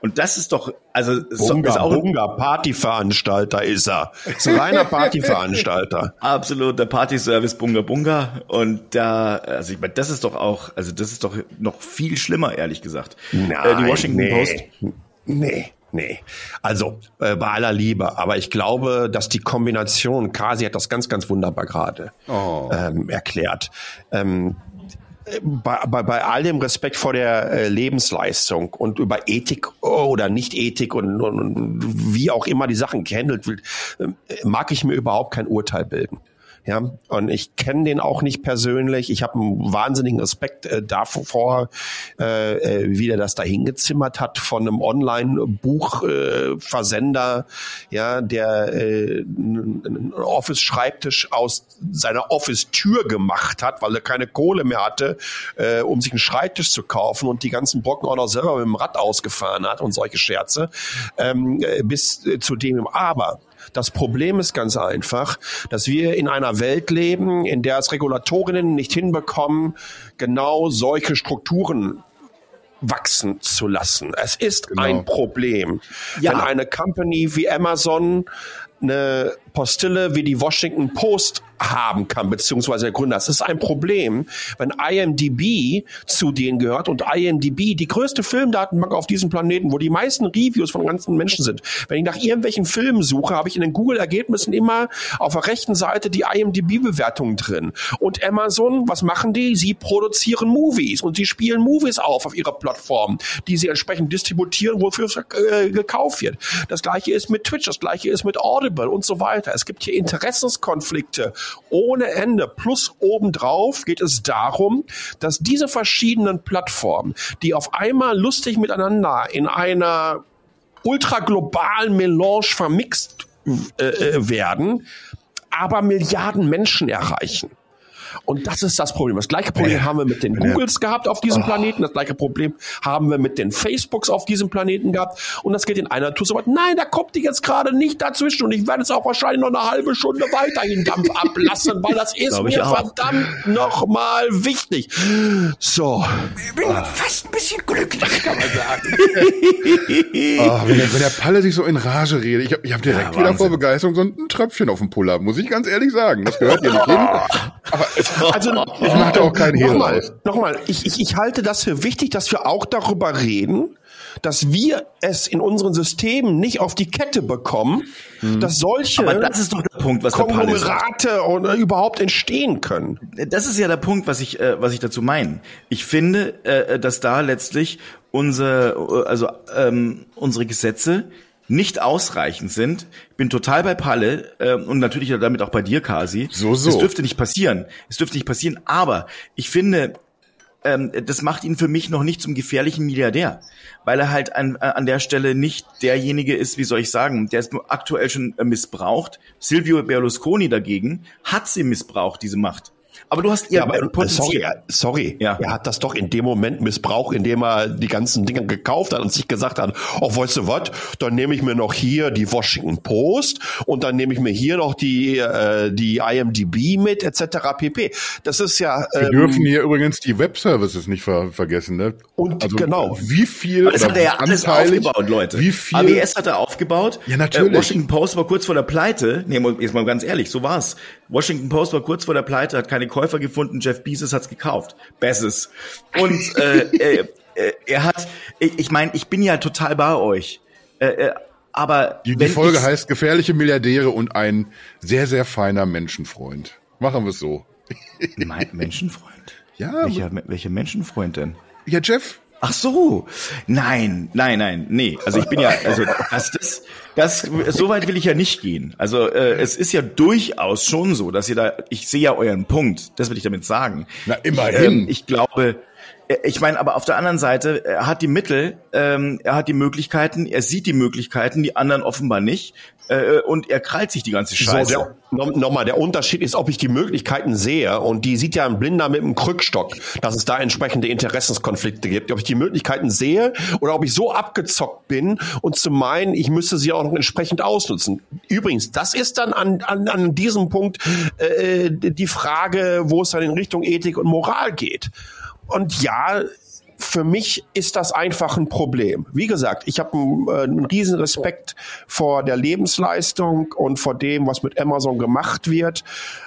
Und das ist doch, also Bunga, ist auch Bunga, Partyveranstalter ist er. Ist ein reiner Partyveranstalter. Absolut, der Partyservice Bunga Bunga. Und da, also ich meine, das ist doch auch, also das ist doch noch viel schlimmer, ehrlich gesagt. Nein, äh, die Washington nee, Post. Nee. Nee, also äh, bei aller Liebe, aber ich glaube, dass die Kombination, Kasi hat das ganz, ganz wunderbar gerade oh. ähm, erklärt. Ähm, bei, bei, bei all dem Respekt vor der äh, Lebensleistung und über Ethik oder Nicht-Ethik und, und, und, wie auch immer die Sachen gehandelt wird, äh, mag ich mir überhaupt kein Urteil bilden. Ja, und ich kenne den auch nicht persönlich. Ich habe einen wahnsinnigen Respekt äh, davor, äh, äh, wie der das da hingezimmert hat von einem Online-Buchversender, äh, ja, der äh, einen Office-Schreibtisch aus seiner Office-Tür gemacht hat, weil er keine Kohle mehr hatte, äh, um sich einen Schreibtisch zu kaufen und die ganzen Brocken auch noch selber mit dem Rad ausgefahren hat und solche Scherze, ähm, äh, bis äh, zu dem. Aber das Problem ist ganz einfach, dass wir in einer Welt leben, in der es Regulatorinnen nicht hinbekommen, genau solche Strukturen wachsen zu lassen. Es ist Genau. ein Problem. Ja. Wenn eine Company wie Amazon eine Postille wie die Washington Post haben kann, beziehungsweise der Gründer. Das ist ein Problem, wenn IMDb zu denen gehört und IMDb die größte Filmdatenbank auf diesem Planeten, wo die meisten Reviews von ganzen Menschen sind. Wenn ich nach irgendwelchen Filmen suche, habe ich in den Google-Ergebnissen immer auf der rechten Seite die IMDb-Bewertungen drin. Und Amazon, was machen die? Sie produzieren Movies und sie spielen Movies auf auf ihrer Plattform, die sie entsprechend distributieren, wofür es äh, gekauft wird. Das gleiche ist mit Twitch, das gleiche ist mit Audible und so weiter. Es gibt hier Interessenskonflikte ohne Ende. Plus obendrauf geht es darum, dass diese verschiedenen Plattformen, die auf einmal lustig miteinander in einer ultraglobalen Melange vermixt äh, äh, werden, aber Milliarden Menschen erreichen. Und das ist das Problem. Das gleiche Problem haben wir mit den Googles gehabt auf diesem Planeten. Das gleiche Problem haben wir mit den Facebooks auf diesem Planeten gehabt. Und das geht in einer Tour so weit. Nein, da kommt die jetzt gerade nicht dazwischen. Und ich werde es auch wahrscheinlich noch eine halbe Stunde weiterhin Dampf ablassen, weil das ist mir auch. verdammt nochmal wichtig. So. Ich bin fast ein bisschen glücklich, kann man sagen. Ah, wenn, der, wenn der Palle sich so in Rage redet, ich habe ich hab direkt wieder Wahnsinn. vor Begeisterung so ein Tröpfchen auf dem Puller, muss ich ganz ehrlich sagen. Das gehört hier nicht hin. Aber Also, ich mache da auch keinen Hehl nochmal, nochmal, ich, ich, ich halte das für wichtig, dass wir auch darüber reden, dass wir es in unseren Systemen nicht auf die Kette bekommen, dass solche Aber das ist doch der Punkt, was. Konglomerate oder überhaupt entstehen können. Das ist ja der Punkt, was ich, äh, was ich dazu meine. Ich finde, äh, dass da letztlich unser, äh, also ähm, unsere Gesetze nicht ausreichend sind. Ich bin total bei Palle äh, und natürlich damit auch bei dir, Kasi. So, so. Es dürfte nicht passieren. Es dürfte nicht passieren. Aber ich finde, ähm, das macht ihn für mich noch nicht zum gefährlichen Milliardär, weil er halt an, an der Stelle nicht derjenige ist, wie soll ich sagen, der ist nur aktuell schon äh, missbraucht. Silvio Berlusconi dagegen hat sie missbraucht, diese Macht. Aber du hast ihr Ja, aber äh, sorry, äh, sorry. Ja. Er hat das doch in dem Moment missbraucht, indem er die ganzen Dinge gekauft hat und sich gesagt hat, oh, weißt du was, dann nehme ich mir noch hier die Washington Post und dann nehme ich mir hier noch die, äh, die IMDb mit, etc. pp. Das ist ja... wir ähm, dürfen hier übrigens die Webservices nicht ver vergessen. Ne? Und genau. Wie viel Aber das hat er ja alles aufgebaut, Leute. Wie viel AWS hat er aufgebaut. Ja, natürlich. Äh, Washington Post war kurz vor der Pleite. Nee, mal- jetzt mal ganz ehrlich, so war's. Washington Post war kurz vor der Pleite, hat keine Käufer gefunden. Jeff Bezos hat's gekauft. Besses. Und äh, äh, äh, er hat, ich, ich meine, ich bin ja total bei euch. Äh, äh, aber Die, die Folge heißt Gefährliche Milliardäre und ein sehr, sehr feiner Menschenfreund. Machen wir es so. Mein Menschenfreund. Ja, Welcher, welcher Menschenfreund denn? Ja, Jeff. Ach so. Nein, nein, nein, nee. Also ich bin ja, also das, das, das, so weit will ich ja nicht gehen. Also äh, es ist ja durchaus schon so, dass ihr da, ich sehe ja euren Punkt. Das will ich damit sagen. Na, Ich, immerhin. ähm, ich glaube, ich meine, aber auf der anderen Seite, er hat die Mittel, ähm, er hat die Möglichkeiten, er sieht die Möglichkeiten, die anderen offenbar nicht. Äh, und er krallt sich die ganze Scheiße. So, der, nochmal, der Unterschied ist, ob ich die Möglichkeiten sehe und die sieht ja ein Blinder mit einem Krückstock, dass es da entsprechende Interessenskonflikte gibt. Ob ich die Möglichkeiten sehe oder ob ich so abgezockt bin und zu meinen, ich müsste sie auch noch entsprechend ausnutzen. Übrigens, das ist dann an, an, an diesem Punkt äh, die Frage, wo es dann in Richtung Ethik und Moral geht. Und ja, für mich ist das einfach ein Problem. Wie gesagt, ich habe einen, äh, einen riesen Respekt vor der Lebensleistung und vor dem, was mit Amazon gemacht wird.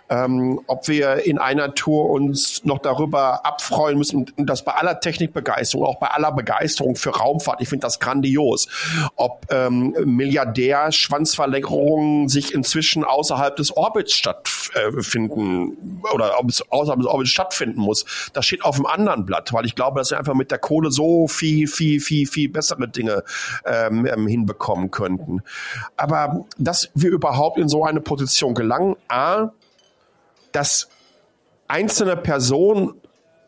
Ähm, ob wir in einer Tour uns noch darüber abfreuen müssen, und das bei aller Technikbegeisterung, auch bei aller Begeisterung für Raumfahrt, ich finde das grandios. Ob ähm, Milliardär-Schwanzverlängerungen sich inzwischen außerhalb des Orbits stattfinden oder ob es außerhalb des Orbits stattfinden muss, das steht auf einem anderen Blatt, weil ich glaube, dass wir einfach mit der Kohle so viel, viel, viel, viel bessere Dinge ähm, ähm, hinbekommen könnten. Aber dass wir überhaupt in so eine Position gelangen, A, dass einzelne Personen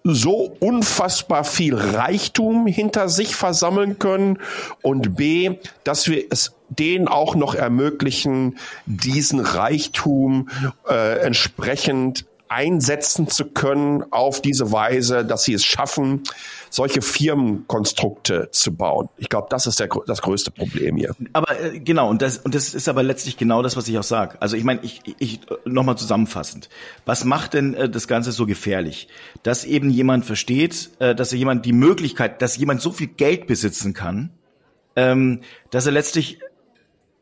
so unfassbar viel Reichtum hinter sich versammeln können und B, dass wir es denen auch noch ermöglichen, diesen Reichtum äh, entsprechend einsetzen zu können auf diese Weise, dass sie es schaffen, solche Firmenkonstrukte zu bauen. Ich glaube, das ist der, das größte Problem hier. Aber äh, genau, und das, und das ist aber letztlich genau das, was ich auch sage. Also ich meine, ich, ich nochmal zusammenfassend. Was macht denn äh, das Ganze so gefährlich? Dass eben jemand versteht, äh, dass jemand die Möglichkeit, dass jemand so viel Geld besitzen kann, ähm, dass er letztlich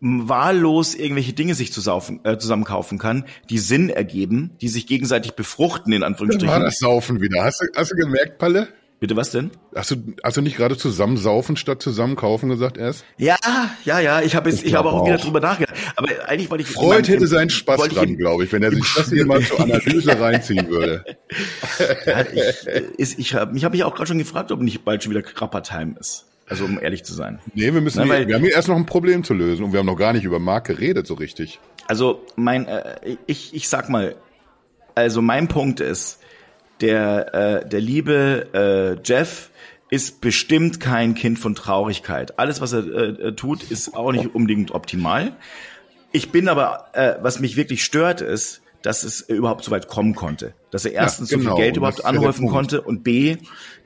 wahllos irgendwelche Dinge sich zusaufen, äh, zusammenkaufen kann, die Sinn ergeben, die sich gegenseitig befruchten, in Dann war Anführungsstrichen. das Saufen wieder. Hast du, hast du gemerkt, Palle? Bitte was denn? Hast du, hast du nicht gerade zusammen saufen statt zusammen kaufen gesagt erst? Ja, ja, ja, ich habe ich, ich habe auch, glaube wieder auch. drüber nachgedacht. Aber eigentlich wollte ich Freud im- hätte seinen Spaß dran, glaube ich, wenn er sich das hier mal zur Analyse reinziehen würde. Ja, ich, ist, ich hab, mich habe ich auch gerade schon gefragt, ob nicht bald schon wieder Krapper-Time ist. Also um ehrlich zu sein. Nee, wir müssen, Nein, weil- wir haben hier erst noch ein Problem zu lösen und wir haben noch gar nicht über Marc geredet so richtig. Also mein, äh, ich, ich sag mal, also mein Punkt ist, der, äh, der liebe äh, Jeff ist bestimmt kein Kind von Traurigkeit. Alles, was er äh, tut, ist auch nicht unbedingt optimal. Ich bin aber, äh, was mich wirklich stört, ist, dass es überhaupt so weit kommen konnte. Dass er erstens so genau. viel Geld Und überhaupt ja anhäufen konnte und B,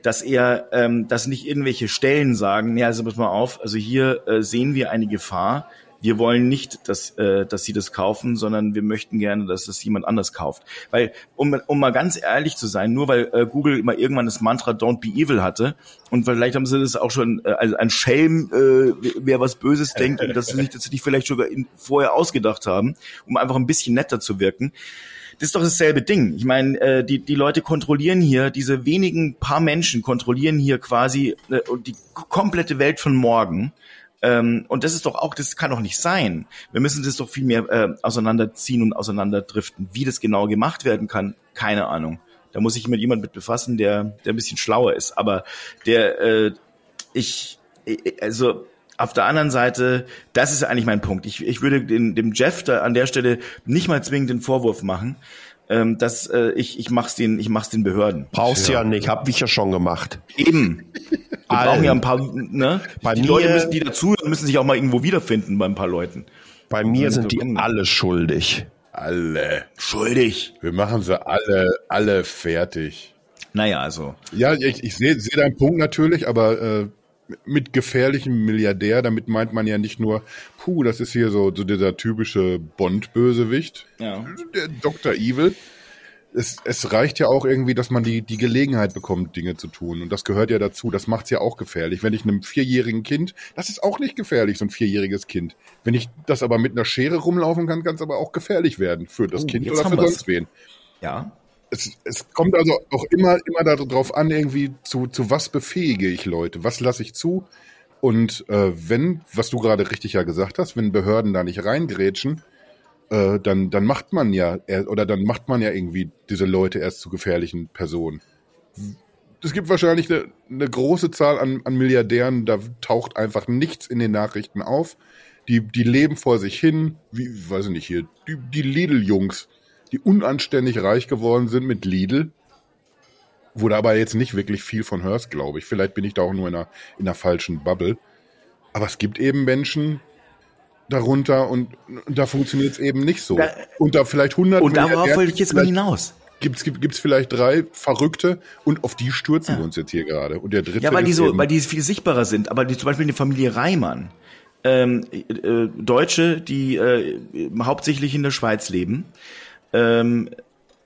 dass er, ähm, dass nicht irgendwelche Stellen sagen, ja, also pass mal auf, also hier äh, sehen wir eine Gefahr. Wir wollen nicht, dass, äh, dass sie das kaufen, sondern wir möchten gerne, dass das jemand anders kauft. Weil, um, um mal ganz ehrlich zu sein, nur weil äh, Google mal irgendwann das Mantra Don't be evil hatte und vielleicht haben sie das auch schon äh, als ein Schelm, äh, wer was Böses denkt und dass sie sich das nicht vielleicht sogar in, vorher ausgedacht haben, um einfach ein bisschen netter zu wirken. Das ist doch dasselbe Ding. Ich meine, äh, die, die Leute kontrollieren hier, diese wenigen paar Menschen kontrollieren hier quasi äh, die komplette Welt von morgen. Ähm, und das ist doch auch, das kann doch nicht sein. Wir müssen das doch viel mehr äh, auseinanderziehen und auseinanderdriften. Wie das genau gemacht werden kann, keine Ahnung. Da muss ich mit jemand mit befassen, der, der ein bisschen schlauer ist. Aber der, äh, ich, ich- also auf der anderen Seite, das ist eigentlich mein Punkt. Ich, ich würde den, dem Jeff da an der Stelle nicht mal zwingend den Vorwurf machen, ähm, dass äh, ich, ich mach's den, ich mach's den Behörden. Brauchst du ja nicht, hab ich ja schon gemacht. Eben. Wir brauchen ja ein paar, ne? Bei die mir- Leute müssen, die dazuhören, müssen sich auch mal irgendwo wiederfinden bei ein paar Leuten. Bei mir sind die Gucken. alle schuldig. Alle. Schuldig. Wir machen sie alle, alle fertig. Naja, also. Ja, ich, ich sehe seh deinen Punkt natürlich, aber äh, mit gefährlichem Milliardär, damit meint man ja nicht nur, puh, das ist hier so, so dieser typische Bond-Bösewicht, Ja. der Dr. Evil. Es, es reicht ja auch irgendwie, dass man die, die Gelegenheit bekommt, Dinge zu tun. Und das gehört ja dazu. Das macht's ja auch gefährlich. Wenn ich einem vierjährigen Kind, das ist auch nicht gefährlich, so ein vierjähriges Kind. Wenn ich das aber mit einer Schere rumlaufen kann, kann es aber auch gefährlich werden für das Oh, Kind oder für wir's. sonst wen Ja. Es, es kommt also auch immer, immer darauf an, irgendwie zu, zu was befähige ich Leute, was lasse ich zu. Und äh, wenn, was du gerade richtig ja gesagt hast, wenn Behörden da nicht reingrätschen, äh, dann, dann macht man ja, er- oder dann macht man ja irgendwie diese Leute erst zu gefährlichen Personen. Es gibt wahrscheinlich eine, eine große Zahl an, an Milliardären, da taucht einfach nichts in den Nachrichten auf. Die, die leben vor sich hin, wie, weiß ich nicht, hier, die, die Lidl-Jungs, die unanständig reich geworden sind mit Lidl. Wo du aber jetzt nicht wirklich viel von hörst, glaube ich. Vielleicht bin ich da auch nur in einer, in einer falschen Bubble. Aber es gibt eben Menschen darunter und, und da funktioniert es eben nicht so. Da- und da vielleicht 100 Und darauf wollte ich jetzt mal hinaus. Gibt's, gibt, gibt's vielleicht drei Verrückte und auf die stürzen wir uns jetzt hier gerade. Und der dritte Ja, weil die so, weil die viel sichtbarer sind. Aber die, zum Beispiel die Familie Reimann, ähm, äh, Deutsche, die äh, hauptsächlich in der Schweiz leben, ähm,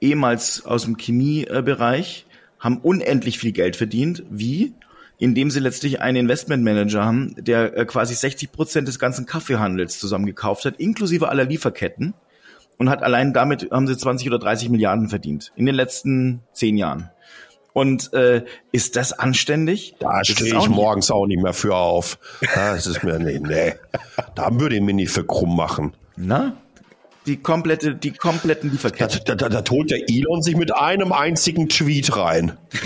ehemals aus dem Chemiebereich, haben unendlich viel Geld verdient. Wie? Indem sie letztlich einen Investmentmanager haben, der äh, quasi 60 Prozent des ganzen Kaffeehandels zusammengekauft hat, inklusive aller Lieferketten. Und hat allein damit haben sie 20 oder 30 Milliarden verdient in den letzten zehn Jahren. Und äh, ist das anständig? Da stehe ich nicht. morgens auch nicht mehr für auf. Das ist mir, nee, nee. Da würde ich mir nicht für krumm machen. Na? Die komplette, die kompletten Lieferketten. da, da, da holt der Elon sich mit einem einzigen Tweet rein.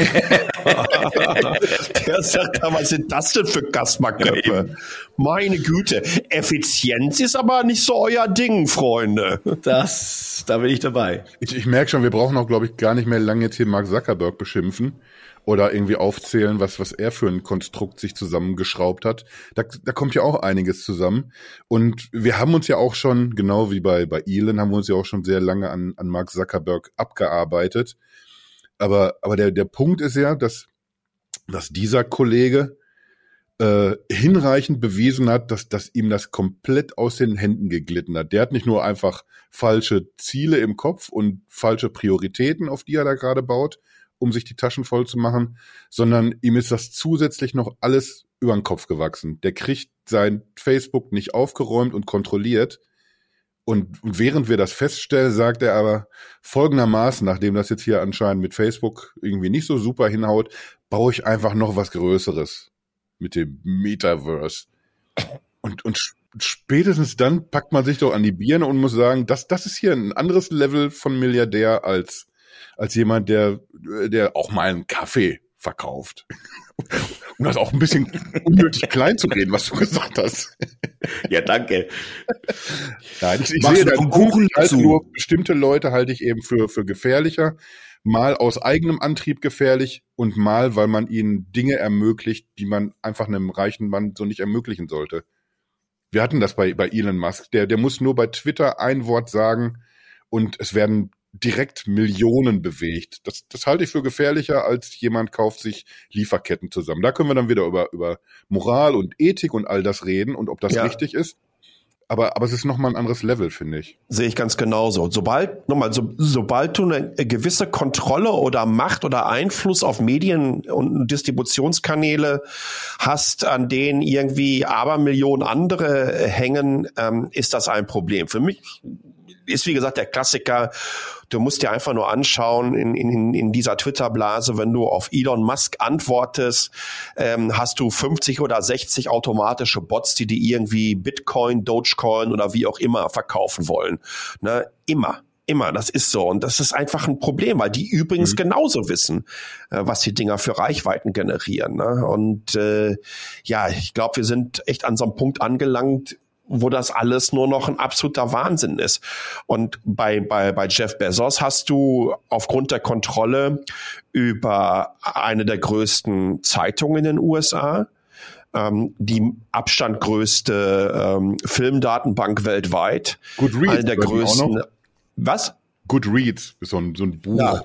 Der sagt, was sind das denn für Gasmarköpfe? Meine Güte, Effizienz ist aber nicht so euer Ding, Freunde. Das, da bin ich dabei. Ich, ich merke schon, wir brauchen auch, glaube ich, gar nicht mehr lange jetzt hier Mark Zuckerberg beschimpfen oder irgendwie aufzählen, was, was er für ein Konstrukt sich zusammengeschraubt hat. Da, da kommt ja auch einiges zusammen. Und wir haben uns ja auch schon, genau wie bei, bei Elon, haben wir uns ja auch schon sehr lange an, an Mark Zuckerberg abgearbeitet. Aber, aber der, der Punkt ist ja, dass, dass dieser Kollege äh, hinreichend bewiesen hat, dass, dass ihm das komplett aus den Händen geglitten hat. Der hat nicht nur einfach falsche Ziele im Kopf und falsche Prioritäten, auf die er da gerade baut, um sich die Taschen voll zu machen, sondern ihm ist das zusätzlich noch alles über den Kopf gewachsen. Der kriegt sein Facebook nicht aufgeräumt und kontrolliert. Und während wir das feststellen, sagt er aber folgendermaßen, nachdem das jetzt hier anscheinend mit Facebook irgendwie nicht so super hinhaut, baue ich einfach noch was Größeres mit dem Metaverse. Und, und spätestens dann packt man sich doch an die Birne und muss sagen, das, das ist hier ein anderes Level von Milliardär als, als jemand, der, der auch mal einen Kaffee verkauft. Um das auch ein bisschen unnötig klein zu reden, was du gesagt hast. Ja, danke. Nein, ich, ich sehe noch Kuchen halt nur bestimmte Leute halte ich eben für, für gefährlicher. Mal aus eigenem Antrieb gefährlich und mal, weil man ihnen Dinge ermöglicht, die man einfach einem reichen Mann so nicht ermöglichen sollte. Wir hatten das bei, bei Elon Musk. Der, der muss nur bei Twitter ein Wort sagen und es werden direkt Millionen bewegt. Das, das halte ich für gefährlicher, als jemand kauft sich Lieferketten zusammen. Da können wir dann wieder über, über Moral und Ethik und all das reden und ob das Ja. richtig ist. Aber, aber es ist nochmal ein anderes Level, finde ich. Sehe ich ganz genauso. Sobald, nochmal, so, sobald du eine gewisse Kontrolle oder Macht oder Einfluss auf Medien und Distributionskanäle hast, an denen irgendwie Abermillionen andere hängen, ähm, ist das ein Problem. Für mich ist, wie gesagt, der Klassiker, du musst dir einfach nur anschauen, in, in, in dieser Twitter-Blase, wenn du auf Elon Musk antwortest, ähm, hast du 50 oder 60 automatische Bots, die dir irgendwie Bitcoin, Dogecoin oder wie auch immer verkaufen wollen. Ne? Immer. Immer, das ist so. Und das ist einfach ein Problem, weil die übrigens genauso wissen, äh, was die Dinger für Reichweiten generieren. Ne? Und äh, ja, ich glaube, wir sind echt an so einem Punkt angelangt, wo das alles nur noch ein absoluter Wahnsinn ist. Und bei, bei, bei Jeff Bezos hast du aufgrund der Kontrolle über eine der größten Zeitungen in den USA, ähm, die Abstand größte ähm, Filmdatenbank weltweit, Goodreads eine der größten. Was? Goodreads ist so ein, so ein Buch. Ja.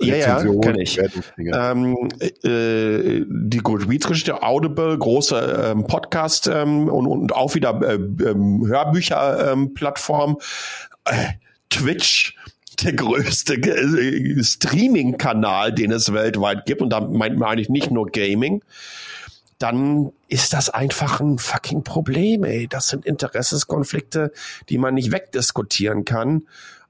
Ja, ja, Rezension, kenn ich. Wertungsdinge. Ähm, äh, die Goodreads-Geschichte, Audible, große ähm, Podcast ähm, und, und auch wieder äh, ähm, Hörbücher-Plattform, äh, Twitch, der größte äh, Streaming-Kanal, den es weltweit gibt, und da meint man eigentlich nicht nur Gaming, dann ist das einfach ein fucking Problem, ey. Das sind Interessenskonflikte, die man nicht wegdiskutieren kann.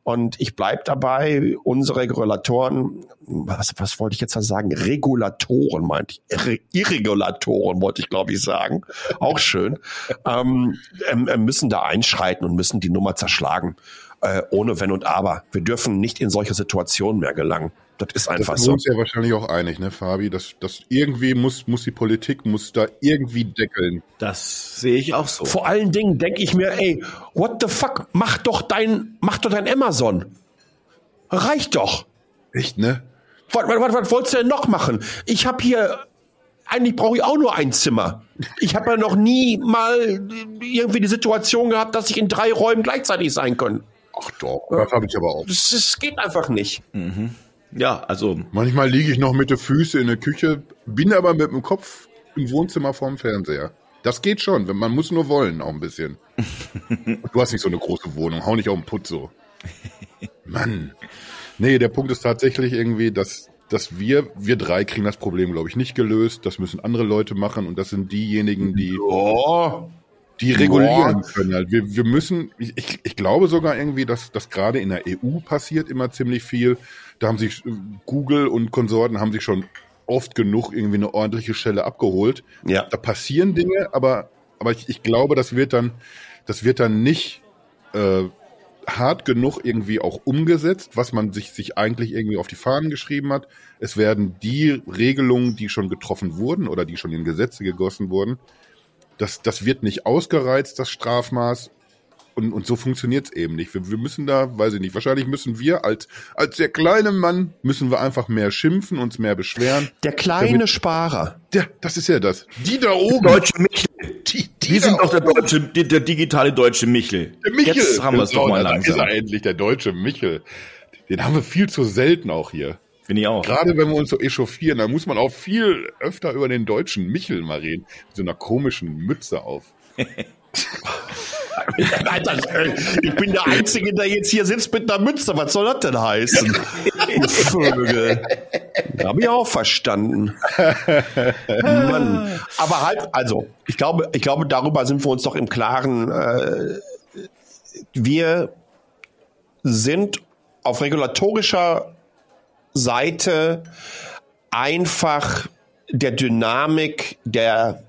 Und ich bleib dabei, unsere Regulatoren, was, was wollte ich jetzt sagen? Regulatoren meinte ich. Irre- Irregulatoren wollte ich, glaube ich, sagen. Auch schön. ähm, ähm, müssen da einschreiten und müssen die Nummer zerschlagen. Äh, ohne Wenn und Aber. Wir dürfen nicht in solche Situationen mehr gelangen. Das ist Da einfach sind wir so. uns ja wahrscheinlich auch einig, ne, Fabi? Das, das irgendwie muss, muss die Politik, muss da irgendwie deckeln. Das sehe ich auch so. Vor allen Dingen denke ich mir, ey, what the fuck, mach doch dein, mach doch dein Amazon. Reicht doch. Echt, ne? Was, was, was, was wolltest du denn noch machen? Ich habe hier, eigentlich brauche ich auch nur ein Zimmer. Ich habe ja noch nie mal irgendwie die Situation gehabt, dass ich in drei Räumen gleichzeitig sein kann. Ach doch, das habe ich aber auch. Das, das geht einfach nicht. Ja, also Manchmal liege ich noch mit den Füßen in der Küche, bin aber mit dem Kopf im Wohnzimmer vorm Fernseher. Das geht schon, wenn- man muss nur wollen, auch ein bisschen. du hast nicht so eine große Wohnung, hau nicht auf den Putz so. Mann. Nee, der Punkt ist tatsächlich irgendwie, dass, dass wir, wir drei kriegen das Problem, glaube ich, nicht gelöst. Das müssen andere Leute machen und das sind diejenigen, die, Oh, die regulieren können. Halt. Wir, wir müssen, ich, ich, glaube sogar irgendwie, dass das gerade in der EU passiert immer ziemlich viel. Da haben sich Google und Konsorten haben sich schon oft genug irgendwie eine ordentliche Stelle abgeholt. Ja. Da passieren Dinge, aber, aber ich, ich glaube, das wird dann, das wird dann nicht äh, hart genug irgendwie auch umgesetzt, was man sich, sich eigentlich irgendwie auf die Fahnen geschrieben hat. Es werden die Regelungen, die schon getroffen wurden oder die schon in Gesetze gegossen wurden, das, das wird nicht ausgereizt, das Strafmaß. Und, und so funktioniert's eben nicht. Wir, wir müssen da, weiß ich nicht, wahrscheinlich müssen wir als, als der kleine Mann, müssen wir einfach mehr schimpfen, uns mehr beschweren. Der kleine Damit- Sparer. Ja, das ist ja das. Die da oben. Deutsche Michel. Die, die Wir sind doch der deutsche, der, der digitale deutsche Michel. Der Michel. Jetzt haben wir es doch mal da ist langsam. er endlich, der deutsche Michel. Den haben wir viel zu selten auch hier. Finde ich auch. Gerade wenn wir uns so echauffieren, dann muss man auch viel öfter über den deutschen Michel mal reden. Mit so einer komischen Mütze auf. Alter, ich bin der Einzige, der jetzt hier sitzt mit einer Mütze. Was soll das denn heißen? Vögel. Habe ich auch verstanden. Mann. Aber halt, also, ich glaube, ich glaube, darüber sind wir uns doch im Klaren. Äh, wir sind auf regulatorischer Seite einfach der Dynamik der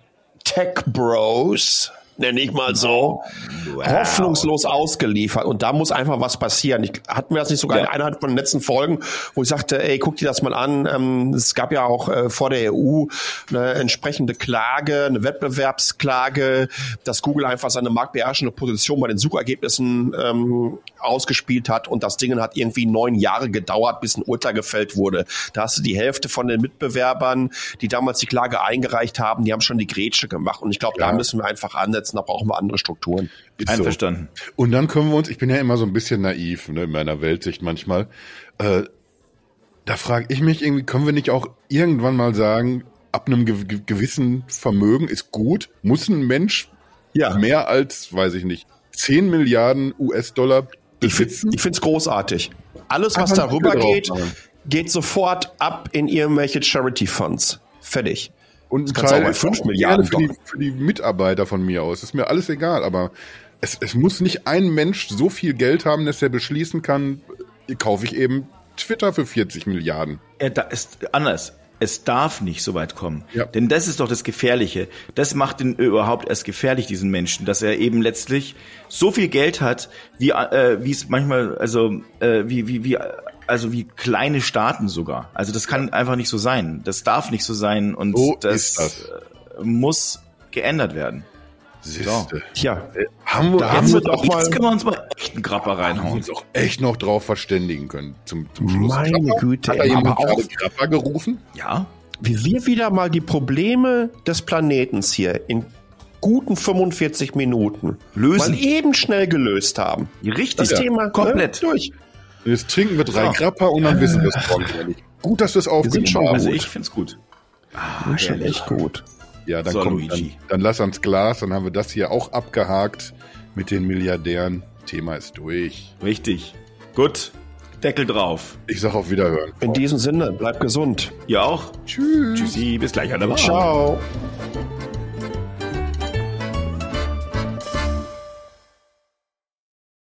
Tech Bros, nenne ich mal so, hoffnungslos ausgeliefert. Und da muss einfach was passieren. Ich, hatten wir das nicht sogar in einer von den letzten Folgen, wo ich sagte, ey, guck dir das mal an. Ähm, es gab ja auch äh, vor der EU eine entsprechende Klage, eine Wettbewerbsklage, dass Google einfach seine marktbeherrschende Position bei den Suchergebnissen ähm, ausgespielt hat und das Ding hat irgendwie neun Jahre gedauert, bis ein Urteil gefällt wurde. Da hast du die Hälfte von den Mitbewerbern, die damals die Klage eingereicht haben, die haben schon die Grätsche gemacht. Und ich glaube, da Ja. müssen wir einfach ansetzen, da brauchen wir andere Strukturen. Ist so. Einverstanden. Und dann können wir uns, ich bin ja immer so ein bisschen naiv ne, in meiner Weltsicht manchmal. Äh, da frage ich mich irgendwie, können wir nicht auch irgendwann mal sagen, ab einem ge ge gewissen Vermögen ist gut, muss ein Mensch Ja. mehr als, weiß ich nicht, 10 Milliarden US-Dollar besitzen? ich finde es großartig. Alles, was Einfach darüber geht, geht sofort ab in irgendwelche Charity Funds. Fertig. Und ein kannst du auch bei ist 5 auch Milliarden für die, für die Mitarbeiter von mir aus. Ist mir alles egal, aber es, es muss nicht ein Mensch so viel Geld haben, dass er beschließen kann, äh, kaufe ich eben Twitter für 40 Milliarden. Ja, da ist anders. Es darf nicht so weit kommen. Ja. Denn das ist doch das Gefährliche. Das macht ihn überhaupt erst gefährlich, diesen Menschen, dass er eben letztlich so viel Geld hat, wie äh, wie es manchmal, also äh, wie, wie, wie, also wie kleine Staaten sogar. Also das kann einfach nicht so sein. Das darf nicht so sein und So das, ist das. äh, muss geändert werden. Siehste. Tja, Haben wir, Da haben wir doch mal- Jetzt können wir uns mal echt einen Grapper haben wir reinhauen. uns auch echt noch drauf verständigen können zum, zum Schluss. Meine Krapper? Güte, Hat da jemand auch- gerade Krapper gerufen? Ja, wie wir wieder mal die Probleme des Planetens hier in guten 45 Minuten Lösen. mal eben schnell gelöst haben. richtig. Das Thema komplett. Ne, durch. Jetzt trinken wir drei So. Krapper und dann wissen wir es morgen nicht. Gut, dass wir es aufgenommen schon- haben. Also ich find's gut. Ah, Schon herrlich. echt gut. Ja, dann So, kommt, dann, Luigi. dann lass ans Glas, dann haben wir das hier auch abgehakt mit den Milliardären. Thema ist durch. Richtig. Gut. Deckel drauf. Ich sag auf Wiederhören. In diesem Sinne, bleib gesund. Ihr auch? Tschüss. Tschüssi, bis gleich an der. Ciao.